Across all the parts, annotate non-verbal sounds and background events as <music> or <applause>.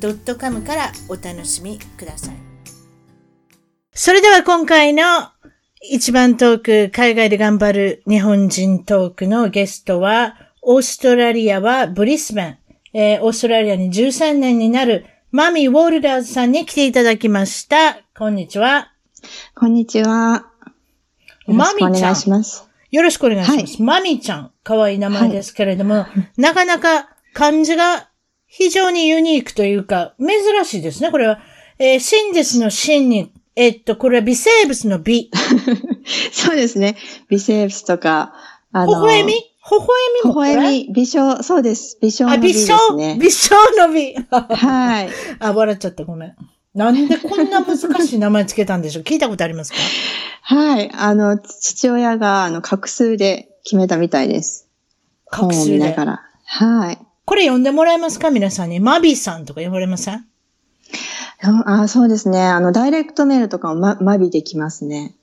.com からお楽しみくださいそれでは今回の一番トーク、海外で頑張る日本人トークのゲストは、オーストラリアはブリスベン、えー、オーストラリアに13年になるマミー・ウォルダーズさんに来ていただきました。こんにちは。こんにちは。マミーちゃん。お願いします。よろしくお願いします。はい、マミーちゃん、可愛い名前ですけれども、はい、なかなか漢字が非常にユニークというか、珍しいですね。これは、えー、真実の真にえっと、これは微生物の美。<laughs> そうですね。微生物とか、あの、微笑み？微笑みも微笑み、微笑、そうです。微笑の美ですね。微笑？の美。はい。<laughs> あ、笑っちゃった。ごめん。なんでこんな難しい名前つけたんでしょう？聞いたことありますか？はい。あの、父親が、あの、画数で決めたみたいです。画数で。見ながら。はい。これ読んでもらえますか？皆さんに。マビーさんとか呼ばれません？あそうですね。あの、ダイレクトメールとかもま、マビできますね。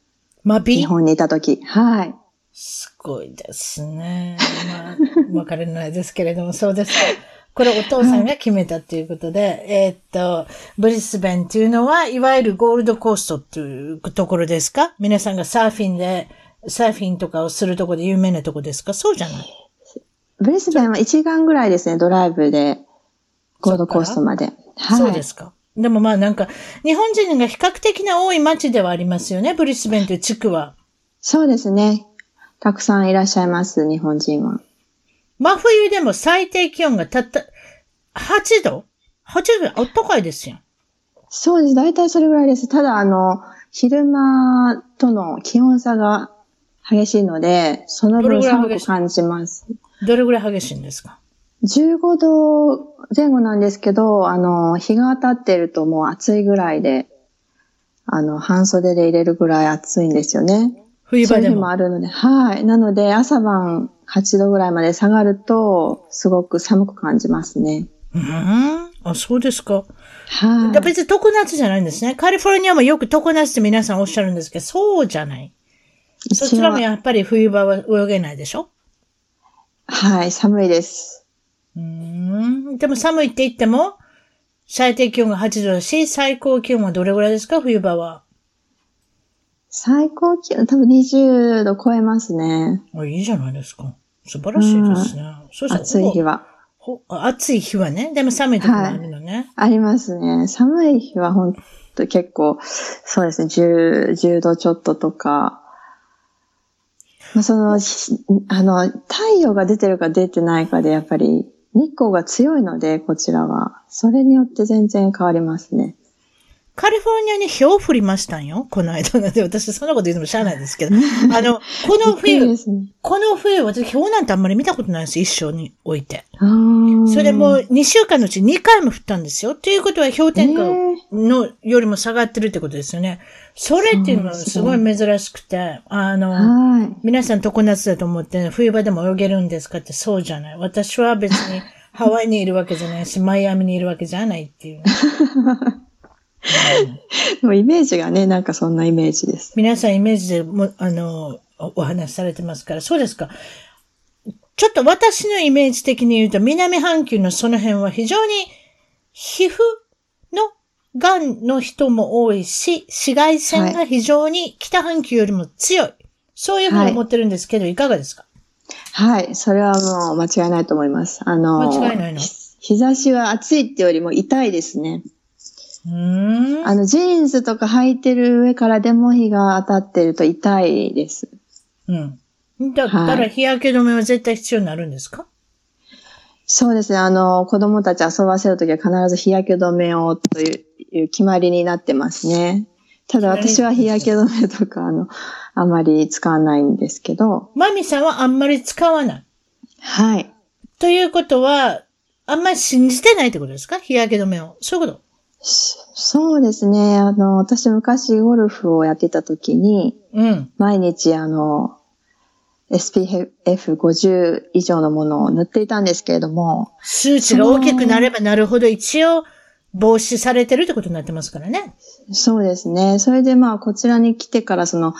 マビ？日本にいたとき。はい。すごいですね。まあ、<laughs> わからないですけれども、そうです。これお父さんが決めたっていうことで、はい、えー、っと、ブリスベンっていうのは、いわゆるゴールドコーストっていうところですか？皆さんがサーフィンで、サーフィンとかをするところで有名なとこですか？そうじゃないブリスベンは1時間ぐらいですね、ドライブで、ゴールドコーストまで。はい。そうですか。でもまあなんか、日本人が比較的な多い町ではありますよね、ブリスベンという地区は。そうですね。たくさんいらっしゃいます、日本人は。真冬でも最低気温がたった8度 ?8 度？あったかいですよ。そうです。大体それぐらいです。ただ、あの、昼間との気温差が激しいので、その分寒く感じます。どれぐらい激しいんですか？15度前後なんですけど、あの、日が当たってるともう暑いぐらいで、あの、半袖で入れるぐらい暑いんですよね。冬場でも？そういう日もあるので。はい。なので、朝晩8度ぐらいまで下がると、すごく寒く感じますね。うん。あ、そうですか。はい。別に常夏じゃないんですね。カリフォルニアもよく常夏って皆さんおっしゃるんですけど、そうじゃない。そちらもやっぱり冬場は泳げないでしょ？はい、寒いです。うん。でも寒いって言っても、最低気温が8度だし、最高気温はどれぐらいですか？冬場は。最高気温、多分20度超えますね。あ、いいじゃないですか。素晴らしいですね。そう暑い日は。暑い日はね。でも寒い時もあるのね。はい、ありますね。寒い日は本当結構、そうですね、10、10度ちょっととか、まあ、その、あの、太陽が出てるか出てないかでやっぱり日光が強いので、こちらは。それによって全然変わりますね。カリフォルニアに氷降りましたんよ。この間なんで、私そんなこと言ってもしゃあないですけど。あの、この冬、ね、この冬、私氷なんてあんまり見たことないです。一生において。それも2週間のうち2回も降ったんですよ。ということは氷点下のよりも下がってるってことですよね。それっていうのはすごい珍しくて、あの、皆さん常夏だと思って、冬場でも泳げるんですかってそうじゃない。私は別にハワイにいるわけじゃないし、マイアミにいるわけじゃないっていう、ね。<laughs> もうイメージがね、なんかそんなイメージです。皆さんイメージでも、あの、お話しされてますから、そうですか。ちょっと私のイメージ的に言うと、南半球のその辺は非常に皮膚の癌の人も多いし、紫外線が非常に北半球よりも強い。はい、そういうふうに思ってるんですけど、はい、いかがですか？はい。それはもう間違いないと思います。あの、間違いないの？日差しは暑いってよりも痛いですね。うんあの、ジーンズとか履いてる上からでも日が当たってると痛いです。うん。だったら日焼け止めは絶対必要になるんですか、はい、そうですね。あの、子供たち遊ばせるときは必ず日焼け止めをという決まりになってますね。ただ私は日焼け止めとか、あの、あまり使わないんですけど。マミさんはあんまり使わない？はい。ということは、あんまり信じてないってことですか？日焼け止めを。そういうこと？そうですね。あの、私昔ゴルフをやってた時に、うん。毎日あの、SPF50 以上のものを塗っていたんですけれども、数値が大きくなればなるほど、一応、防止されてるってことになってますからね。そうですね。それでまあ、こちらに来てからその、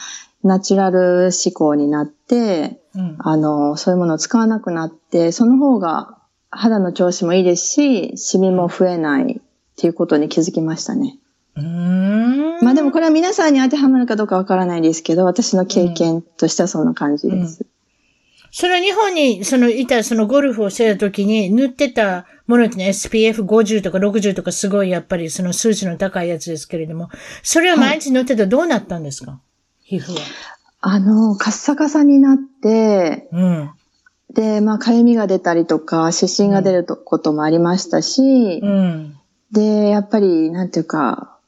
ナチュラル思考になって、うん。あの、そういうものを使わなくなって、その方が肌の調子もいいですし、シミも増えないっていうことに気づきましたね。うーん。まあでもこれは皆さんに当てはまるかどうかわからないですけど、私の経験としてはそんな感じです。それは日本に、その、いた、そのゴルフをしてた時に塗ってたものってね、SPF50 とか60とかすごいやっぱりその数値の高いやつですけれども、それを毎日塗ってたらどうなったんですか、皮膚は。あの、カッサカサになって、うん。で、まあ、かゆみが出たりとか、湿疹が出るとこともありましたし、うん。で、やっぱり、なんていうか、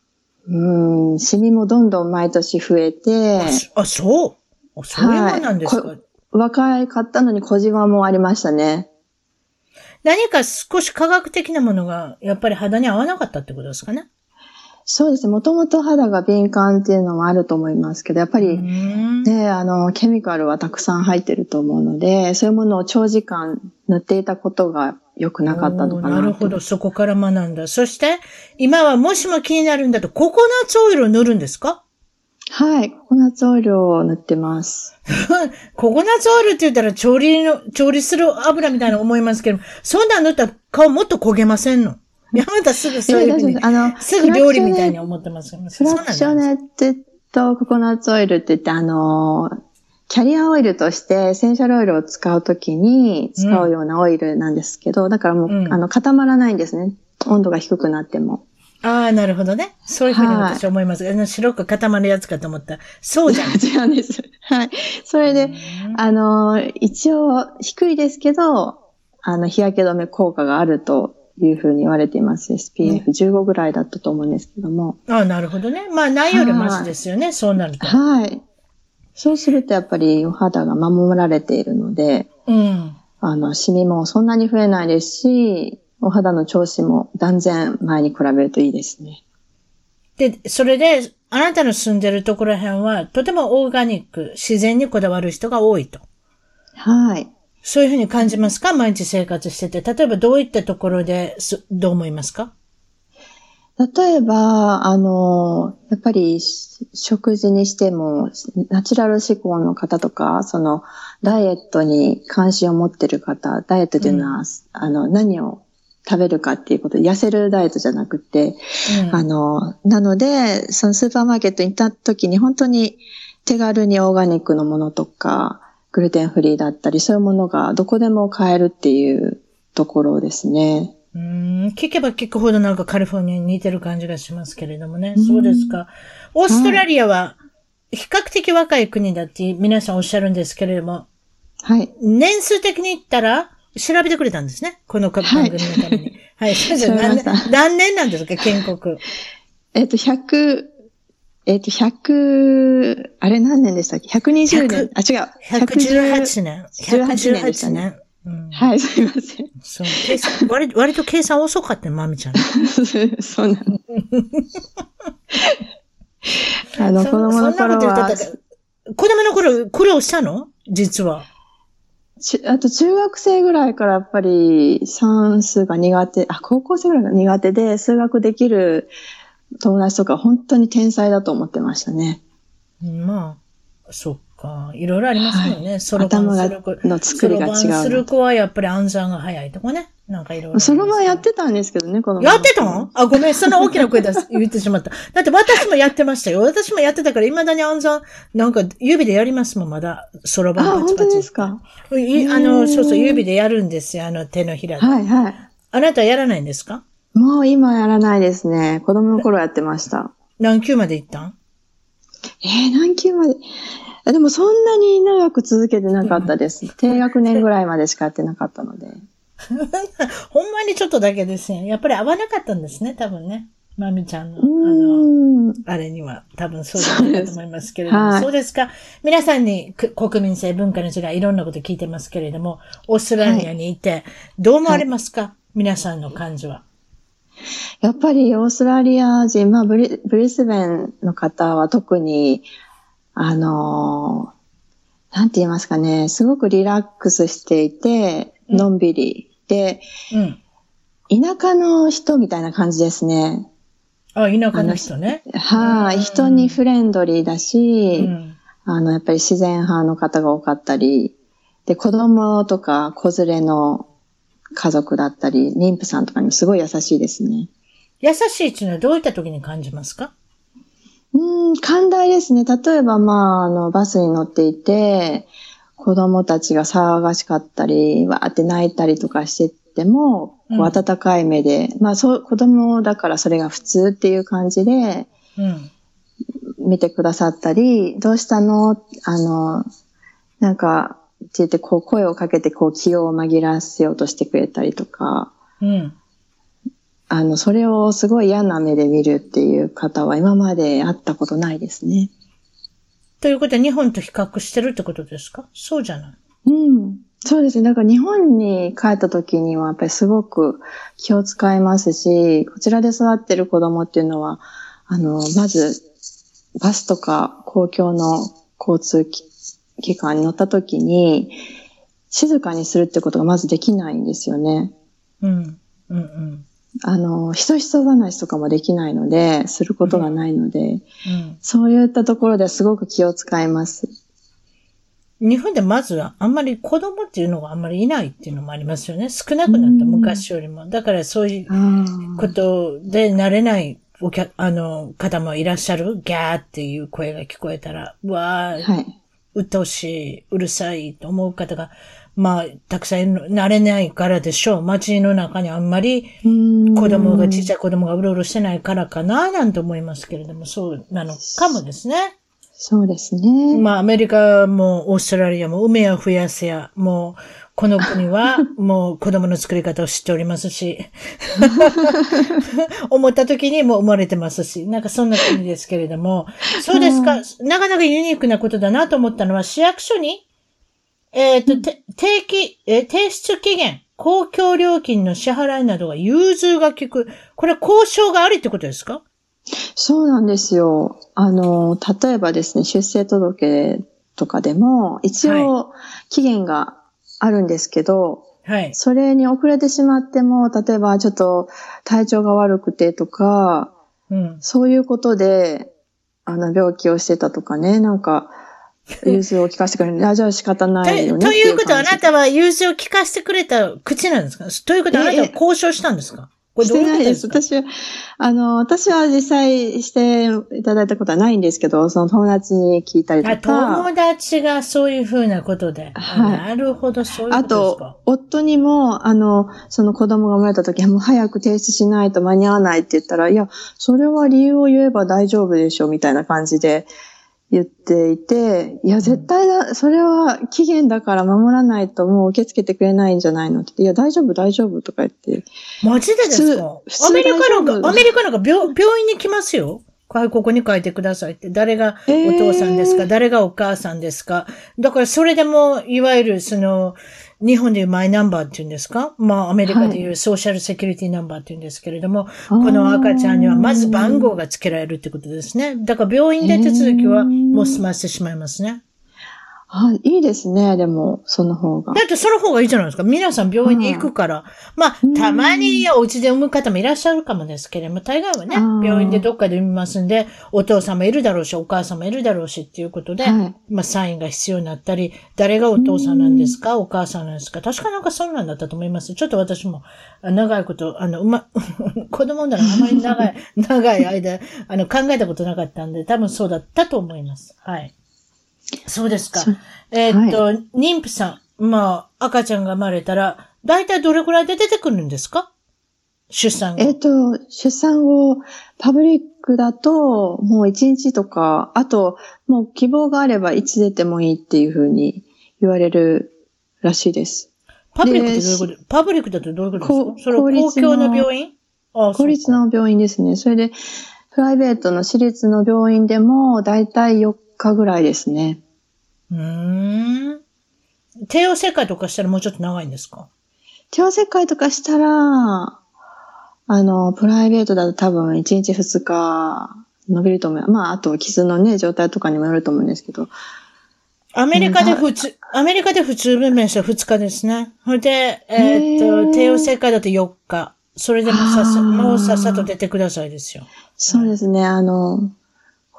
うん、シミもどんどん毎年増えて、あ、そうあそういうもんなんですか、はい若いかったのに小じわもありましたね。何か少し科学的なものが、やっぱり肌に合わなかったってことですかね？そうですね。もともと肌が敏感っていうのもあると思いますけど、やっぱうり、ん。ね、あの、ケミカルはたくさん入ってると思うので、そういうものを長時間塗っていたことが良くなかったのかななるほど、そこから学んだ。そして、今はもしも気になるんだと、ココナッツオイルを塗るんですか？はい。ココナッツオイルを塗ってます。<laughs> ココナッツオイルって言ったら調理の、調理する油みたいな思いますけど、そんなん塗ったら顔もっと焦げませんの？やめたすぐそういう。あの、すぐ料理みたいに思ってますけど、フラクショネットとココナッツオイルって言って、あの、キャリアオイルとしてエッセンシャルオイルを使うときに使うようなオイルなんですけど、だからもう、うんあの、固まらないんですね。温度が低くなっても。ああ、なるほどね。そういうふうに私は思います。あの白く固まるやつかと思った。そうじゃん。<laughs> 違うんです。はい。それで、あの、一応低いですけど、あの、日焼け止め効果があるというふうに言われています。SPF15 ぐらいだったと思うんですけども。ああ、なるほどね。まあ、ないよりマシですよね。そうなると。はい。そうするとやっぱりお肌が守られているので、うん。あの、シミもそんなに増えないですし、お肌の調子も断然前に比べるといいですね。で、それで、あなたの住んでるところら辺は、とてもオーガニック、自然にこだわる人が多いと。はい。そういうふうに感じますか？毎日生活してて。例えばどういったところです、どう思いますか？例えば、あの、やっぱりし食事にしても、ナチュラル志向の方とか、その、ダイエットに関心を持ってる方、ダイエットというのは、あの、何を食べるかっていうこと、痩せるダイエットじゃなくて、うんあの、なので、そのスーパーマーケットに行った時に本当に手軽にオーガニックのものとか、グルテンフリーだったり、そういうものがどこでも買えるっていうところですね。うーん聞けば聞くほどなんかカリフォルニアに似てる感じがしますけれどもね。うんそうですか。オーストラリアは比較的若い国だって皆さんおっしゃるんですけれども、はい。年数的に言ったら調べてくれたんですね。この番組のために。はい。先生調べま何年、何年なんですか建国。えっと、100、えっと、100、あれ何年でしたっけ ?120 年。あ、違う。118年。18年でした118ね年。うん、はい、すいません。そう。割割と計算遅かったね、まみちゃん。<laughs> そうなの。<laughs> あの、子そ供の頃は子供の頃苦労したの？実は。ちあと中学生ぐらいからやっぱり算数が苦手、あ、高校生ぐらいが苦手で数学できる友達とか本当に天才だと思ってましたね。まあ、そっか。いろいろありますよね。そろばん頭の作りが違そろばんするう子はやっぱり暗算が早いとかね。なんかいろいろ。その場やってたんですけどね、子供のやってたの？あ、ごめん、そんな大きな声出す、言ってしまった。<laughs> だって私もやってましたよ。私もやってたから、未だに暗算、なんか指でやりますもん、まだ。そろばんあ、本当パチパチ。ですか？いあの、そうそう、指でやるんですよ、あの手のひらで。はいはい。あなたはやらないんですか？もう今やらないですね。子供の頃やってました。何級まで行ったん？えー、何級まで？あでもそんなに長く続けてなかったです。低学年ぐらいまでしかやってなかったので。<laughs> ほんまにちょっとだけですよ。やっぱり合わなかったんですね、多分ね。まみちゃんの、うあの。あれには多分そうじゃないかと思いますけれども。はいそうですか。皆さんにく国民性、文化の違い、いろんなこと聞いてますけれども、オーストラリアにいて、どう思われますか、皆さんの感じは。いやっぱりオーストラリア人、まあブリブリスベンの方は特に、あのーなんて言いますかね、すごくリラックスしていて、うんのんびり。で、うん。田舎の人みたいな感じですね。あ、田舎の人ね。はい、うん人にフレンドリーだうし、ん。あの、やっぱり自然派の方が多かったり、で、子供とか子連れの家族だったり、妊婦さんとかにもすごい優しいですね。優しいっていうのはどういった時に感じますか？うーん、寛大ですね。例えば、まあ、あの、バスに乗っていて、子供たちが騒がしかったり、わーって泣いたりとかしてても、こうんう温かい目で、まあ、そう、子供だからそれが普通っていう感じで、うん。見てくださったり、どうしたの？あの、なんか、って言って、こう、声をかけて、こう、気を紛らわせようとしてくれたりとか、うん。あの、それをすごい嫌な目で見るっていう方は今まで会ったことないですね。ということは日本と比較してるってことですか？そうじゃない。うん。そうですね。だから日本に帰った時にはやっぱりすごく気を使いますし、こちらで育ってる子供っていうのは、あの、まずバスとか公共の交通機機関に乗った時に、静かにするってことがまずできないんですよね。うん。うんうん。あの、ひそひそ話とかもできないので、することがないので、そういったところですごく気を使います。うん。日本でまずはあんまり子供っていうのがあんまりいないっていうのもありますよね。少なくなったうん昔よりも。だからそういうあことで慣れないお客、あの、方もいらっしゃる。ギャーっていう声が聞こえたら、うわー、はい。鬱陶しい、うるさいと思う方が、まあ、たくさん慣れないからでしょう。街の中にあんまり子子供が、小さい子供がうろうろしてないからかな、なんて思いますけれども、そうなのかもですね。そうですね。まあ、アメリカもオーストラリアも梅を増やせや、もう、この国は <laughs> もう子供の作り方を知っておりますし、<laughs> 思った時にもう生まれてますし、なんかそんな国ですけれども、そうですか、なかなかユニークなことだなと思ったのは、市役所に、えっ、と、て定期、えー提出期限、公共料金の支払いなどが融通が利く。これは交渉がありってことですか？そうなんですよ。あの、例えばですね、出生届とかでも、一応期限があるんですけど、はい。それに遅れてしまっても、例えばちょっと体調が悪くてとか、うん。そういうことで、あの、病気をしてたとかね、なんか、融通を聞かせてくれる。あ、じゃあ仕方ないよねということは、あなたは融通を聞かせてくれた口なんですか？ということは、あなたは交渉したんですか？これしどういうてないで。す私は、あの、私は実際していただいたことはないんですけど、その友達に聞いたりとあか、友達がそういうふうなことで。あはい。なるほど、そういうこあとですか。と。、夫にも、あの、その子供が生まれた時、もう早く提出しないと間に合わないって言ったら、いや、それは理由を言えば大丈夫でしょ、みたいな感じで言っていて、いや、絶対だ、それは期限だから守らないともう受け付けてくれないんじゃないのって言って、いや、大丈夫、大丈夫とか言って、マジでですか？アメリカなんか、アメリカなんか病病院に来ますよ。はい、ここに書いてくださいって。誰がお父さんですか、えー。誰がお母さんですか？だからそれでも、いわゆるその、日本でいうマイナンバーっていうんですか？まあ、アメリカでいうソーシャルセキュリティナンバーっていうんですけれども、この赤ちゃんにはまず番号が付けられるってことですね。だから病院で手続きはもう済ませてしまいますね。あ、いいですね、でも、その方が。だってその方がいいじゃないですか。皆さん病院に行くから。まあうん、たまにお家で産む方もいらっしゃるかもですけれども、大概はね病院でどっかで産みますんで、お父さんもいるだろうし、お母さんもいるだろうしっていうことで、はいまあ、サインが必要になったり、誰がお父さんなんですか、お母さんなんですか確かなんかそんなんだったと思います。ちょっと私も、あ長いこと、あの、うま、<laughs> 子供ならあまり長い、長い間、あの、考えたことなかったんで、多分そうだったと思います。はい。そうですか。えーっと、妊婦さん、まあ、赤ちゃんが生まれたら、だいたいどれくらいで出てくるんですか？出産後。えっ、と、出産後、パブリックだと、もう1日とか、あと、もう希望があればいつ出てもいいっていうふうに言われるらしいです。パブリックってどういうこと？パブリックだとどういうことこですか？それは公公立の共の病院公立の病院ですね。それで、プライベートの私立の病院でも、だいたい4日ぐらいですね。うーん。帝王切開とかしたらもうちょっと長いんですか？帝王切開とかしたら、あの、プライベートだと多分1日2日伸びると思う。まあ、あと傷のね、状態とかにもよると思うんですけど。アメリカで普通、アメリカで普通分娩したら2日ですね。それで、えーっと、帝王切開だと4日。それでもさっさ、もうさっさと出てくださいですよ。そうですね。あの、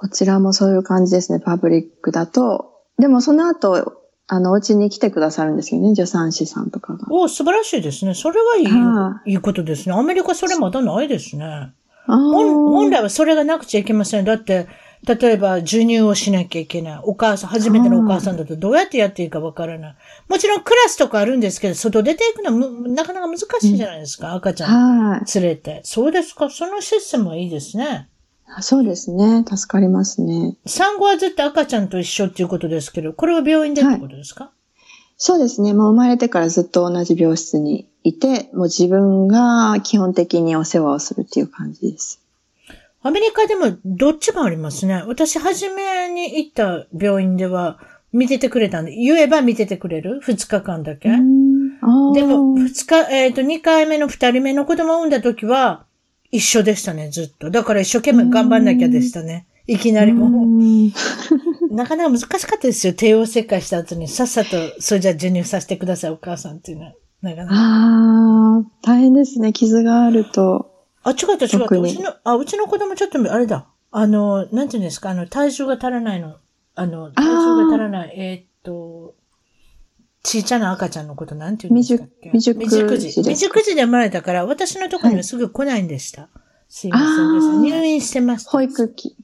こちらもそういう感じですね。パブリックだと。でもその後、あの、お家に来てくださるんですよね。助産師さんとかが。お素晴らしいですね。それはいい、はいいことですね。アメリカそれまだないですね。あ本来はそれがなくちゃいけません。だって、例えば授乳をしなきゃいけない。お母さん、初めてのお母さんだとどうやってやっていいかわからない。もちろんクラスとかあるんですけど、外出ていくのはむなかなか難しいじゃないですか。赤ちゃんはい。連れて。そうですか。そのシステムはいいですね。あそうですね。助かりますね。産後はずっと赤ちゃんと一緒っていうことですけど、これは病院でってことですか、そうですね。もう生まれてからずっと同じ病室にいて、もう自分が基本的にお世話をするっていう感じです。アメリカでもどっちもありますね。私、初めに行った病院では見ててくれたんで、言えば見ててくれる ?2 日間だけ？でも、二日、えっ、と、2回目の2人目の子供を産んだ時は、一緒でしたね、ずっと。だから一生懸命頑張んなきゃでしたね。いきなりもう。うんなかなか難しかったですよ。帝王切開した後にさっさと、それじゃあ授乳させてください、お母さんっていうのは。なかなか。ああ、大変ですね。傷があると。あ、違った違った。うちの、あ、うちの子供ちょっと、あれだ。あの、なんていうんですか、あの、体重が足らないの。あの、体重が足らない。えーっと、ちいちゃな赤ちゃんのことなんていうんですか？未熟未熟児。未熟児で生まれたから、私のところにはすぐ来ないんでした。すいませんでした。あー入院してました。保育器。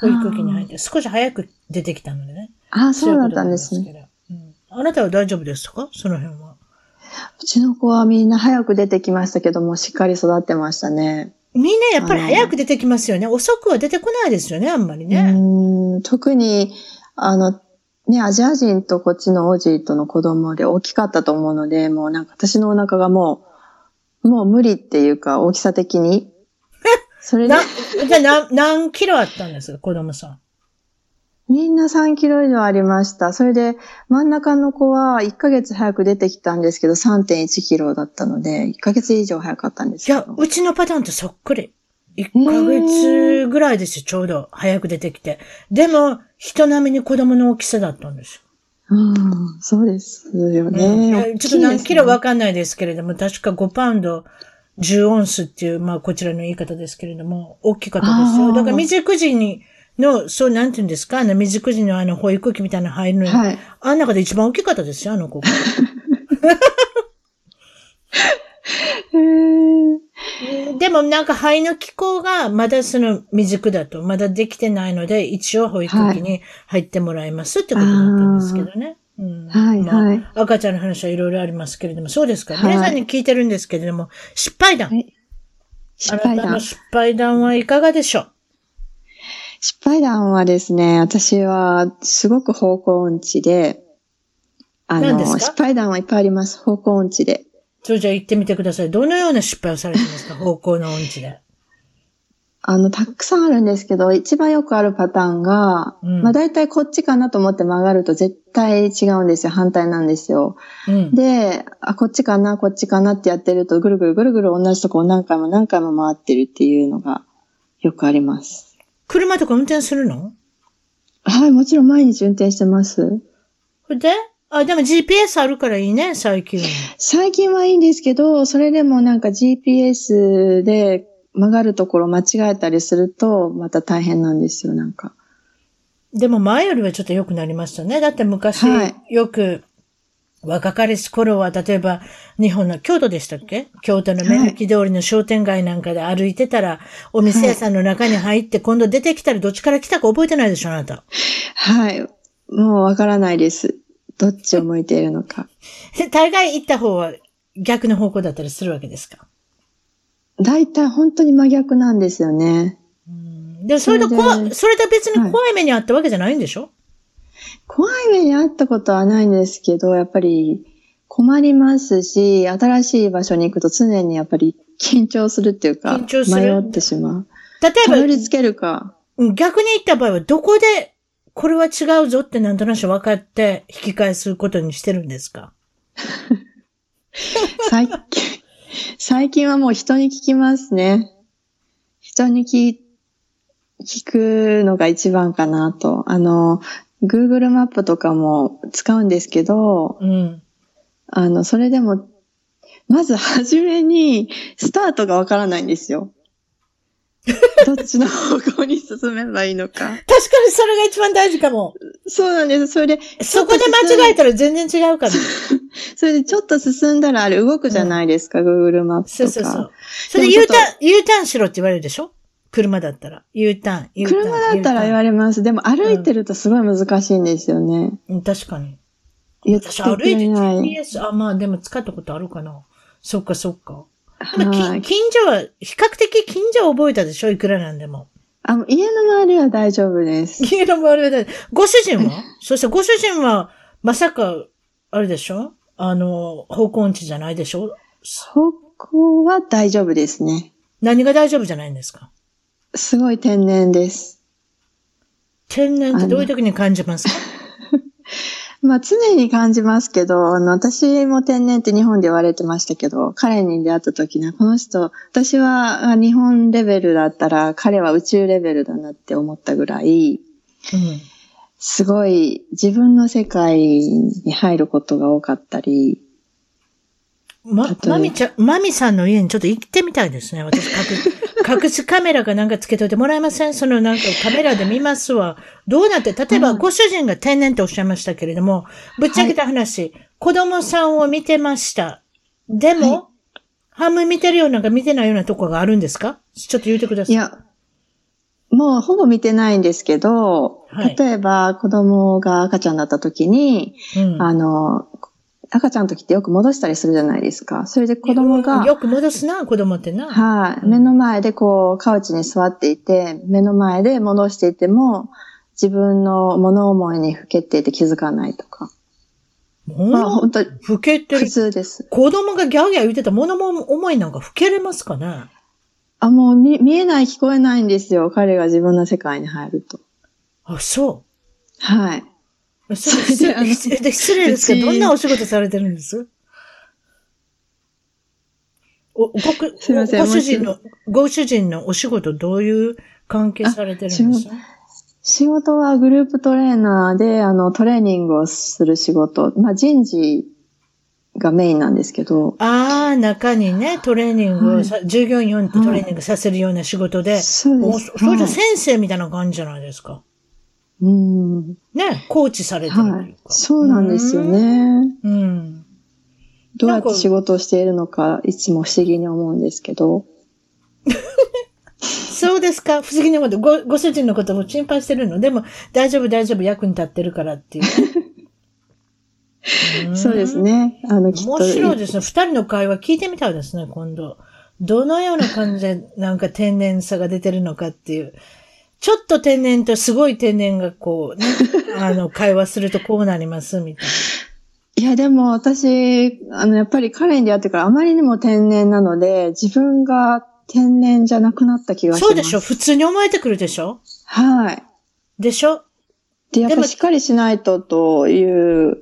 保育器に入って、少し早く出てきたのでね。ああ、そうだったんいですね。うん。あなたは大丈夫ですか？その辺は。うちの子はみんな早く出てきましたけども、しっかり育ってましたね。みんなやっぱり早く出てきますよね。遅くは出てこないですよね、あんまりうね。ーん特に、あの、ね、アジア人とこっちのオジーとの子供で大きかったと思うので、もうなんか私のお腹がもう、もう無理っていうか、大きさ的に。<laughs> それでな、、じゃあ何、何キロあったんですか、子供さん？みんな3キロ以上ありました。それで、真ん中の子は1ヶ月早く出てきたんですけど、3.1キロだったので、1ヶ月以上早かったんですいや、けど。うちのパターンとそっくり。1ヶ月ぐらいですよ、ちょうど。早く出てきて。でも、人並みに子供の大きさだったんですよ。うん、そうですようんね。大きいですちょっと何キロねわかんないですけれども、確か5パウンド10オンスっていう、まあこちらの言い方ですけれども、大きかったですよ。だから未熟児に、の、そう、なんて言うんですか？あの未熟児のあの保育器みたいなの入るのに、はい。あん中で一番大きかったですよ、あの子。<laughs> <laughs> へーでもなんか肺の気候がまだその未熟だと、まだできてないので、一応保育器に入ってもらいますってことだったんですけどね。うんはいまあはい赤ちゃんの話はいろいろありますけれども、そうですか。はい皆さんに聞いてるんですけれども、失敗談。はい失あ敗談。なたの失敗談はいかがでしょう？失敗談はですね、私はすごく方向音痴で、あの、失敗談はいっぱいあります。方向音痴で。それじゃあ言ってみてください。どのような失敗をされてますか？<laughs> 方向の音痴で。あの、たくさんあるんですけど、一番よくあるパターンが、うんまあ大体こっちかなと思って曲がると絶対違うんですよ。反対なんですよ。うん。で、あ、こっちかな、こっちかなってやってると、ぐるぐるぐるぐる同じとこを何回も何回も回ってるっていうのがよくあります。車とか運転するの？はい、もちろん毎日運転してます。で？あ、でも GPS あるからいいね、最近。最近はいいんですけど、それでもなんか GPS で曲がるところ間違えたりすると、また大変なんですよ、なんか。でも前よりはちょっと良くなりましたね。だって昔、はいよく、若かりし頃は、例えば、日本の京都でしたっけ？京都の目抜き通りの商店街なんかで歩いてたら、お店屋さんの中に入って、今度出てきたらどっちから来たか覚えてないでしょ、あなた。はい。もうわからないです。どっちを向いているのか。で <laughs> 大概行った方は逆の方向だったりするわけですか？大体本当に真逆なんですよね。でもそれと怖それでそれと別に怖い目にあったわけじゃないんでしょ、怖い目にあったことはないんですけど、やっぱり困りますし、新しい場所に行くと常にやっぱり緊張するっていうか、緊張する迷ってしまう。例たどりえ着けるか。ば、逆に言った場合はどこで、これは違うぞってなんとなく分かって引き返すことにしてるんですか？<laughs> 最近、最近はもう人に聞きますね。人に聞聞くのが一番かなと。あの、Google マップとかも使うんですけど、うん。あの、それでも、まず初めに、スタートがわからないんですよ。<laughs> どっちの方向に進めばいいのか。確かにそれが一番大事かも。そうなんです。それで、そこで間違えたら全然違うから。<laughs> それでちょっと進んだらあれ動くじゃないですか、Google マップとか。そうそうそう。それ U ターン、U ターンしろって言われるでしょ？車だったら。U ターン、U ターン。車だったら言われれます。でも歩いてるとすごい難しいんですよね。うん、確かに。私歩いて。GPS、あ、まあでも使ったことあるかな。そっかそっか。近所は、比較的近所は覚えたでしょ？いくらなんでも。あの家の周りは大丈夫です。家の周りはだご主人は？そしてご主人は、まさか、あれでしょ？あの、方向音痴じゃないでしょ？そこは大丈夫ですね。何が大丈夫じゃないんですか？すごい天然です。天然ってどういう時に感じますか？<laughs> まあ常に感じますけど、あの、私も天然って日本で言われてましたけど、彼に出会った時には、この人、私はあ日本レベルだったら、彼は宇宙レベルだなって思ったぐらい、うん。すごい自分の世界に入ることが多かったり、ままみちゃん、まみさんの家にちょっと行ってみたいですね。私、隠、<laughs> 隠しカメラかなんかつけといてもらえません？そのなんかカメラで見ますわ。どうなって、例えばうんご主人が天然っておっしゃいましたけれども、ぶっちゃけた話、子供さんを見てました。でも、はい半分見てるようなか見てないようなとこがあるんですか？ちょっと言ってください。いや、もうほぼ見てないんですけど、はい例えば子供が赤ちゃんだった時に、うん、あの、赤ちゃんの時ってよく戻したりするじゃないですか。それで子供が、よく戻すな、子供ってな。はい、うん目の前でこう、カウチに座っていて、目の前で戻していても、自分の物思いにふけていて気づかないとか。まあも本当う、老けて普る。通です。子供がギャーギャー言ってた物も思いなんか老けれますかね？あ、もう見見えない聞こえないんですよ。彼が自分の世界に入ると。あ、そはい。失礼ですけど、どんなお仕事されてるんです？お、ごく、すいませんご主人の、ご主人のお仕事どういう関係されてるんです？か仕事はグループトレーナーで、あの、トレーニングをする仕事。まあ、人事がメインなんですけど。ああ、中にね、トレーニングをさ、従業員にトレーニングさせるような仕事で、おそうです。そそれじゃはい。先生みたいな感じじゃないですか。うん。ね、コーチされてる。はい。そうなんですよね。うん。どうやって仕事をしているのか、いつも不思議に思うんですけど。そうですか？不思議なこと。ご、ご主人のことも心配してるの？でも、大丈夫、大丈夫、役に立ってるからっていうね。ん <laughs> そうです。ね。あの、きっと。面白いですね。二人の会話聞いてみたいですね、今度。どのような感じで、なんか天然さが出てるのかっていう。ちょっと天然とすごい天然がこう、ね、<laughs> あの、会話するとこうなります、みたいいや、でも私、あの、やっぱり彼に出会ってからあまりにも天然なので、自分が天然じゃなくなった気がな。します。そうでしょ？普通に思えてくるでしょ？はい。でしょ？で、やっでもぱしっかりしないとという、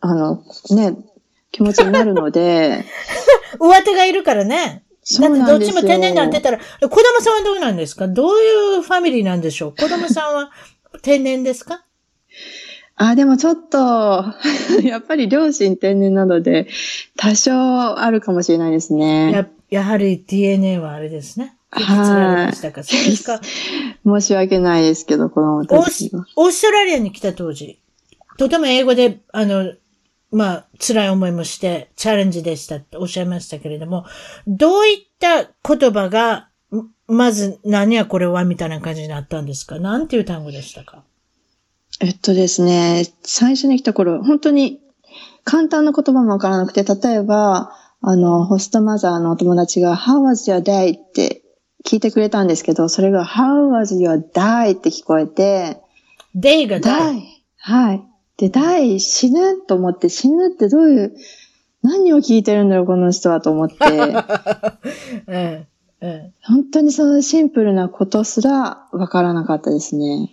あの、ね、気持ちになるので、<laughs> 上手がいるからね。だってどっちも天然になってた。たら、子供さんはどうなんですか？どういうファミリーなんでしょう？子供さんは天然ですか？あ、でもちょっと、<laughs> やっぱり両親天然なので、多少あるかもしれないですね。や、やはり DNA はあれですね。引き継がれましたか？そうですか <laughs> 申し訳ないですけど、子供オーたスちは。オーストラリアに来た当時、とても英語で、あの、まあ、辛い思いもして、チャレンジでしたっておっしゃいましたけれども、どういった言葉が、んまず、何やこれはみたいな感じになったんですか？なんていう単語でしたか？えっとですね、最初に来た頃、本当に簡単な言葉もわからなくて、例えば、あの、ホストマザーのお友達が、How was your day? って聞いてくれたんですけど、それが How was your day? って聞こえて、?day が die はい。で、die 死ぬと思って、死ぬってどういう、何を聞いてるんだろう、この人はと思って、<laughs> うんうん本当にそのシンプルなことすらわからなかったですね。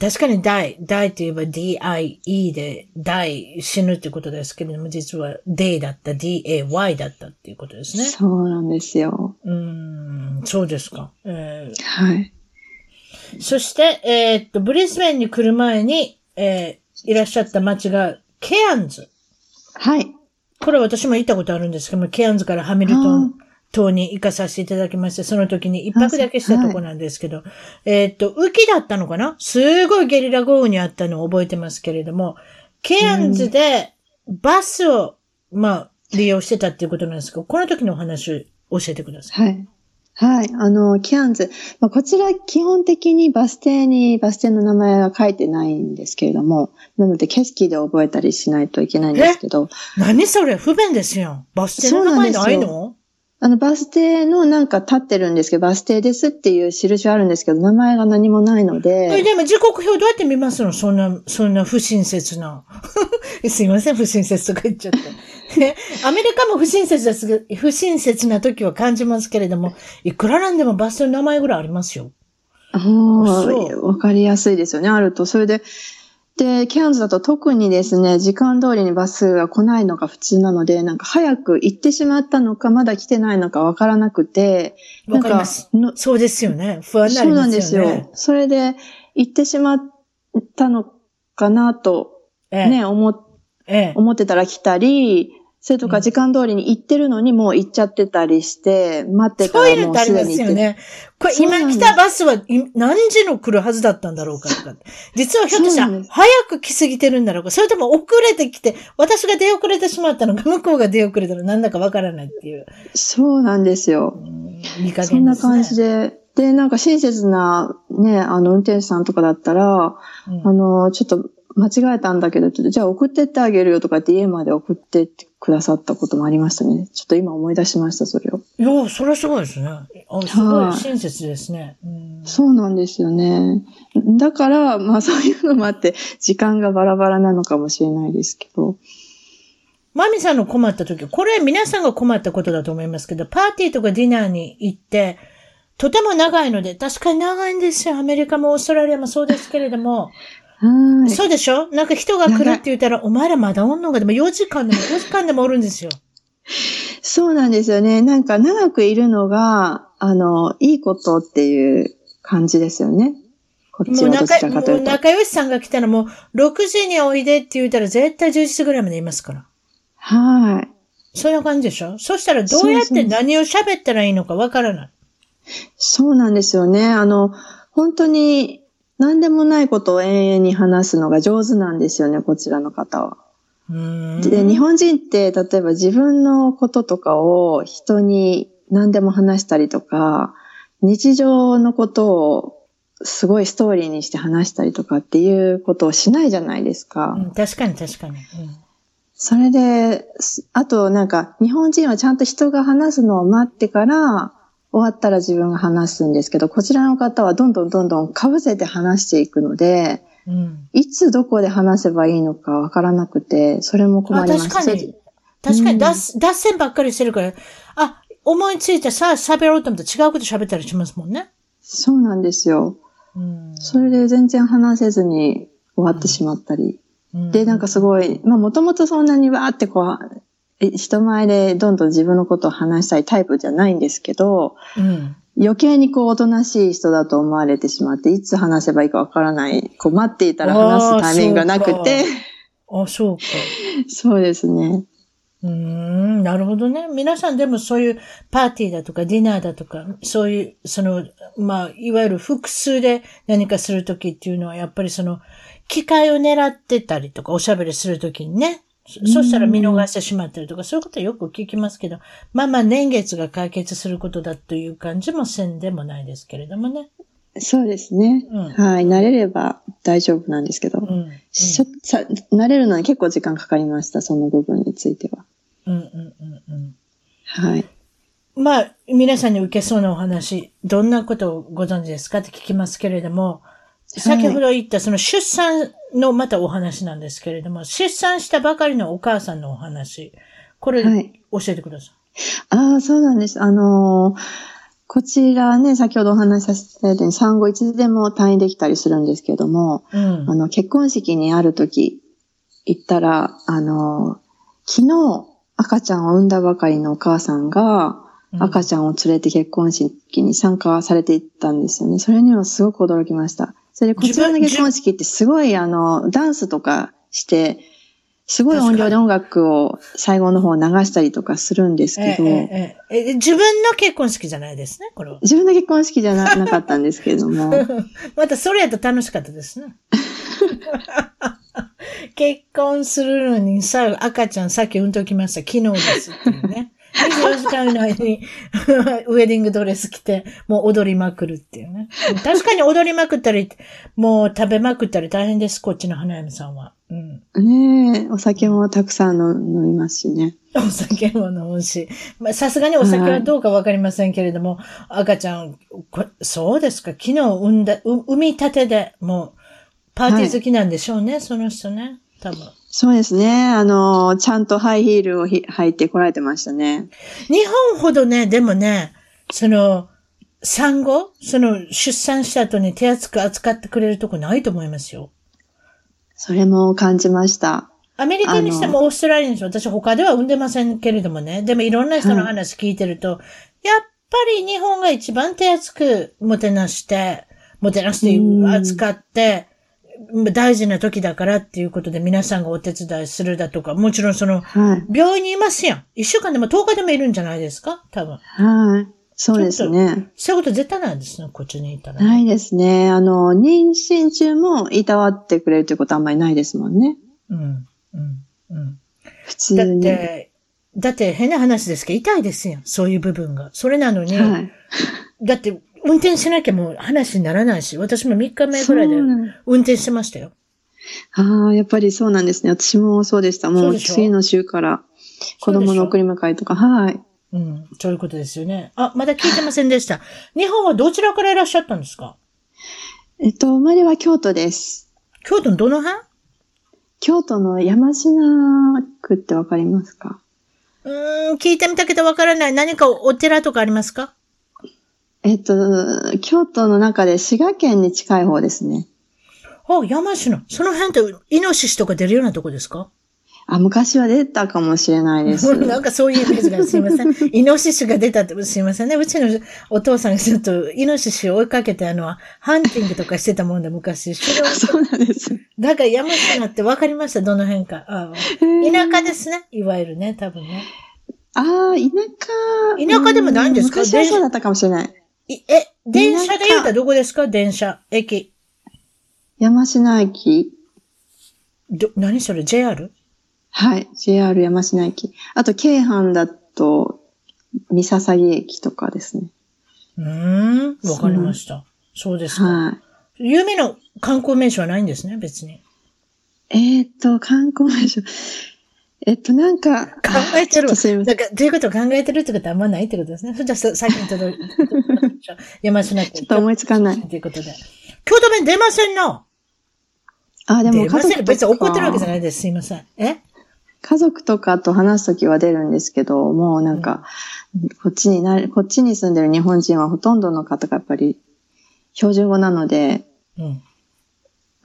確かに die, die といえば D-I-E で die 死ぬってことですけれども、実は day だった、D-A-Y だったっていうことですね。そうなんですよ。うん、そうですか。えー、はい。そして、えー、っと、ブリスベンに来る前に、えー、いらっしゃった街がケアンズ。はい。これ私も行ったことあるんですけども、ケアンズからハミルトン島に行かさせていただきまして、その時に一泊だけしたとこなんですけど、はい、えっと、雨季だったのかな？すごいゲリラ豪雨にあったのを覚えてますけれども、ケアンズでバスを、まあ、利用してたっていうことなんですけど、この時のお話教えてください。はい。はい。あの、キアンズ。まあ、こちら基本的にバス停にバス停の名前は書いてないんですけれども、なので景色で覚えたりしないといけないんですけど。何それ？不便ですよ。バス停の名前ないの？あの、バス停のなんか立ってるんですけど、バス停ですっていう印はあるんですけど、名前が何もないので。え、でも時刻表どうやって見ますの？そんな、そんな不親切な。<laughs> すいません、不親切とか言っちゃって。ね、アメリカも不親切です、不親切な時は感じますけれども、いくらなんでもバス停の名前ぐらいありますよ。ああ、わかりやすいですよね、あると。それで、で、ケアンズだと特にですね、時間通りにバスが来ないのが普通なので、なんか早く行ってしまったのか、まだ来てないのかわからなくて、わかりますそうですよね。不安になりますよね。そうなんですよ。それで、行ってしまったのかなと、ね、ええ、思、ええ、思ってたら来たり、それとか時間通りに行ってるのにもう行っちゃってたりして、待ってたらもうすでに行って。そういうのってありますよね。これ今来たバスは何時の来るはずだったんだろうかとか。実はひょっとしたら早く来すぎてるんだろうか。それとも遅れてきて、私が出遅れてしまったのか、向こうが出遅れたのなんだかわからないっていう。そうなんですよ。いい加減ですね。そんな感じで。で、なんか親切なね、あの運転手さんとかだったら、うん、あの、ちょっと間違えたんだけど、じゃあ送ってってあげるよとかって家まで送ってくださったこともありましたね。ちょっと今思い出しました、それを。いや、それはすごいですね。あすごい親切ですね、うそうなんですよね。だから、まあそういうのもあって、時間がバラバラなのかもしれないですけど。マミさんの困った時、これ皆さんが困ったことだと思いますけど、パーティーとかディナーに行って、とても長いので、確かに長いんですよ。アメリカもオーストラリアもそうですけれども、<laughs> そうでしょ？なんか人が来るって言ったら、お前らまだおんのかでも4時間でも <laughs> 5時間でもおるんですよ。そうなんですよね。なんか長くいるのが、あの、いいことっていう感じですよね。こっちはどちらかというと。もう仲良しさんが来たらもう6時においでって言ったら絶対10時ぐらいまでいますから。はい。そんな感じでしょ？そしたらどうやって何を喋ったらいいのかわからない。そうなんですよね。あの、本当に何でもないことを延々に話すのが上手なんですよね、こちらの方は。で、日本人って、例えば自分のこととかを人に何でも話したりとか、日常のことをすごいストーリーにして話したりとかっていうことをしないじゃないですか。うん、確かに確かに。うん、それで、あとなんか日本人はちゃんと人が話すのを待ってから、終わったら自分が話すんですけど、こちらの方はどんどんどんどん被せて話していくので、うん、いつどこで話せばいいのかわからなくて、それも困ります。確かに。確かに脱、うん、脱線ばっかりしてるから、あ、思いついてさ、喋ろうと思って違うこと喋ったりしますもんね。そうなんですよ。うん、それで全然話せずに終わってしまったり。うん、で、なんかすごい、まあもともとそんなにわーってこう、人前でどんどん自分のことを話したいタイプじゃないんですけど、うん、余計にこうおとなしい人だと思われてしまって、いつ話せばいいかわからない、こう待っていたら話すタイミングがなくて。あ、そうか。<laughs> そうですね。うん、なるほどね。皆さんでもそういうパーティーだとかディナーだとか、そういう、その、まあ、いわゆる複数で何かするときっていうのは、やっぱりその、機会を狙ってたりとか、おしゃべりするときにね、そしたら見逃してしまったりとか、そういうことはよく聞きますけど、まあまあ年月が解決することだという感じもせんでもないですけれどもね。そうですね。うん、はい。慣れれば大丈夫なんですけど、うんうん、さ慣れるのに結構時間かかりました、その部分については。うんうんうんうん。はい。まあ、皆さんに受けそうなお話、どんなことをご存知ですかって聞きますけれども、先ほど言ったその出産のまたお話なんですけれども、出産したばかりのお母さんのお話、これ、教えてください。ああ、そうなんです。あのー、こちらね、先ほどお話しさせたように産後いつでも退院できたりするんですけども、うんあ。の、結婚式にある時行ったら、あの、昨日赤ちゃんを産んだばかりのお母さんが、赤ちゃんを連れて結婚式に参加されていったんですよね。それにはすごく驚きました。それでこちらの結婚式ってすごいあの、ダンスとかして、すごい音量で音楽を最後の方流したりとかするんですけど、えええええ自分の結婚式じゃないですね、これは。自分の結婚式じゃななかったんですけれども、<laughs> またそれやと楽しかったですね。<laughs> 結婚するのにさ、赤ちゃんさっき産んときました。昨日ですっていうね。24時間以内に <laughs> ウェディングドレス着て、もう踊りまくるっていうね。確かに踊りまくったり、もう食べまくったり大変です、こっちの花嫁さんは。うん。ねえ、お酒もたくさん飲飲みますしね。お酒も飲むし。まあさすがにお酒はどうかわかりませんけれども、赤ちゃん、こそうですか、昨日産んだ、う産みたてで、もう、パーティー好きなんでしょうね、その人ね。多分。そうですね。あの、ちゃんとハイヒールをひ履いてこられてましたね。日本ほどね、でもね、その、産後その、出産した後に手厚く扱ってくれるとこないと思いますよ。それも感じました。アメリカにしてもオーストラリアにしても、私他では産んでませんけれどもね、でもいろんな人の話聞いてると、やっぱり日本が一番手厚くもてなして、もてなしてうん扱って、大事な時だからっていうことで皆さんがお手伝いするだとか、もちろんその、はい。病院にいますやん。一週間でも10日でもいるんじゃないですか？多分。はい。そうですね。そういうこと絶対ないですね、こっちにいたら。ないですね。あの、妊娠中もいたわってくれるということはあんまりないですもんね。うん、うん、うん。普通だっに。て、だって変な話ですけど、痛いですよ。そういう部分が。それなのに、はい。だって、運転しなきゃもう話にならないし、私も3日目ぐらいで運転してましたよ。ああ、やっぱりそうなんですね。私もそうでした。もう次の週から子供の送り迎えとか、はい。うん、そういうことですよね。あ、まだ聞いてませんでした。<laughs> 日本はどちらからいらっしゃったんですか？えっと、生まれは京都です。京都のどの辺？京都の山科区ってわかりますか？うーん、聞いてみたけどわからない。何かお寺とかありますか？えっと、京都の中で滋賀県に近い方ですね。あ、山科。その辺って、イノシシとか出るようなとこですか？あ、昔は出たかもしれないです。<laughs> なんかそういうイメージがすいません。<laughs> イノシシが出たってすいませんね。うちのお父さんがちょっとイノシシを追いかけてあの、ハンティングとかしてたもんで昔。そ <laughs> そうなんです。だから山科って分かりました、どの辺か。あ田舎ですね。いわゆるね、多分ね。ああ、田舎。田舎でもないんですか？う昔はそうだったかもしれない。いえ、電車で言うたらどこですか？電車、駅。山科駅。ど、何それ ?JR? はい。JR 山科駅。あと、京阪だと、三笹駅とかですね。うーん、わかりました。そうですか。はい。有名な観光名所はないんですね、別に。えーっと、観光名所。えっと、なんか、考えてるわあちょっとすいません。ということを考えてるってことはあんまないってことですね。それじゃあさ、さっきに届いた。<laughs> 山科ちょっと思いつかない。ということで。京都弁出ませんのあ、でも。家族と別に怒ってるわけじゃか、ないです。すいません。え？家族とかと話すときは出るんですけど、もうなんか、こっちになる、こっちに住んでる日本人はほとんどの方がやっぱり標準語なので、うん。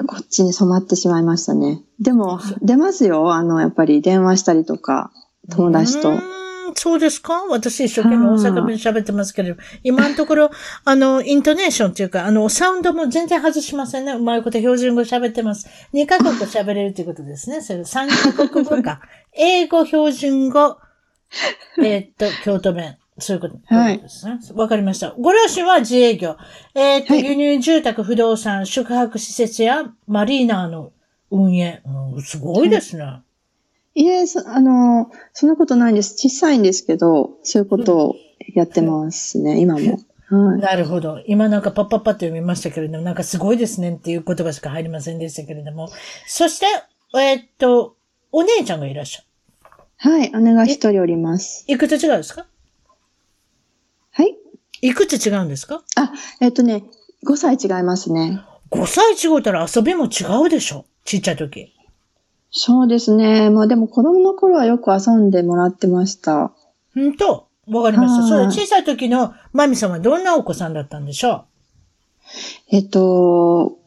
こっちに染まってしまいましたね。でも、出ますよ。あの、やっぱり電話したりとか、友達とう。ーんそうですか？私一生懸命大阪弁喋ってますけれど、今のところ、<laughs> あの、イントネーションっていうか、あの、サウンドも全然外しませんね。うまいこと標準語喋ってます。2カ国喋れるということですね。それ3カ国語か。<laughs> 英語、標準語、えーっと、京都弁。そういうことはいですね。わかりました。ご両親は自営業。えーっと、はい輸入住宅、不動産、宿泊施設やマリーナーの運営。うん、すごいですね。いえ、そあの、そんなことないんです。小さいんですけど、そういうことをやってますね、今も。はい。なるほど。今なんかパッパッパッと読みましたけれども、なんかすごいですねっていう言葉しか入りませんでしたけれども。そして、えーっと、お姉ちゃんがいらっしゃる。はい、姉が一人おります。いくつ違うんですか？はい。いくつ違うんですか？あ、えっとね、5歳違いますね。?5 歳違うたら遊びも違うでしょ？ちっちゃい時。そうですね。まあでも子供の頃はよく遊んでもらってました。んと、わかりました。はいそれ小さい時のマミさんはどんなお子さんだったんでしょえっと、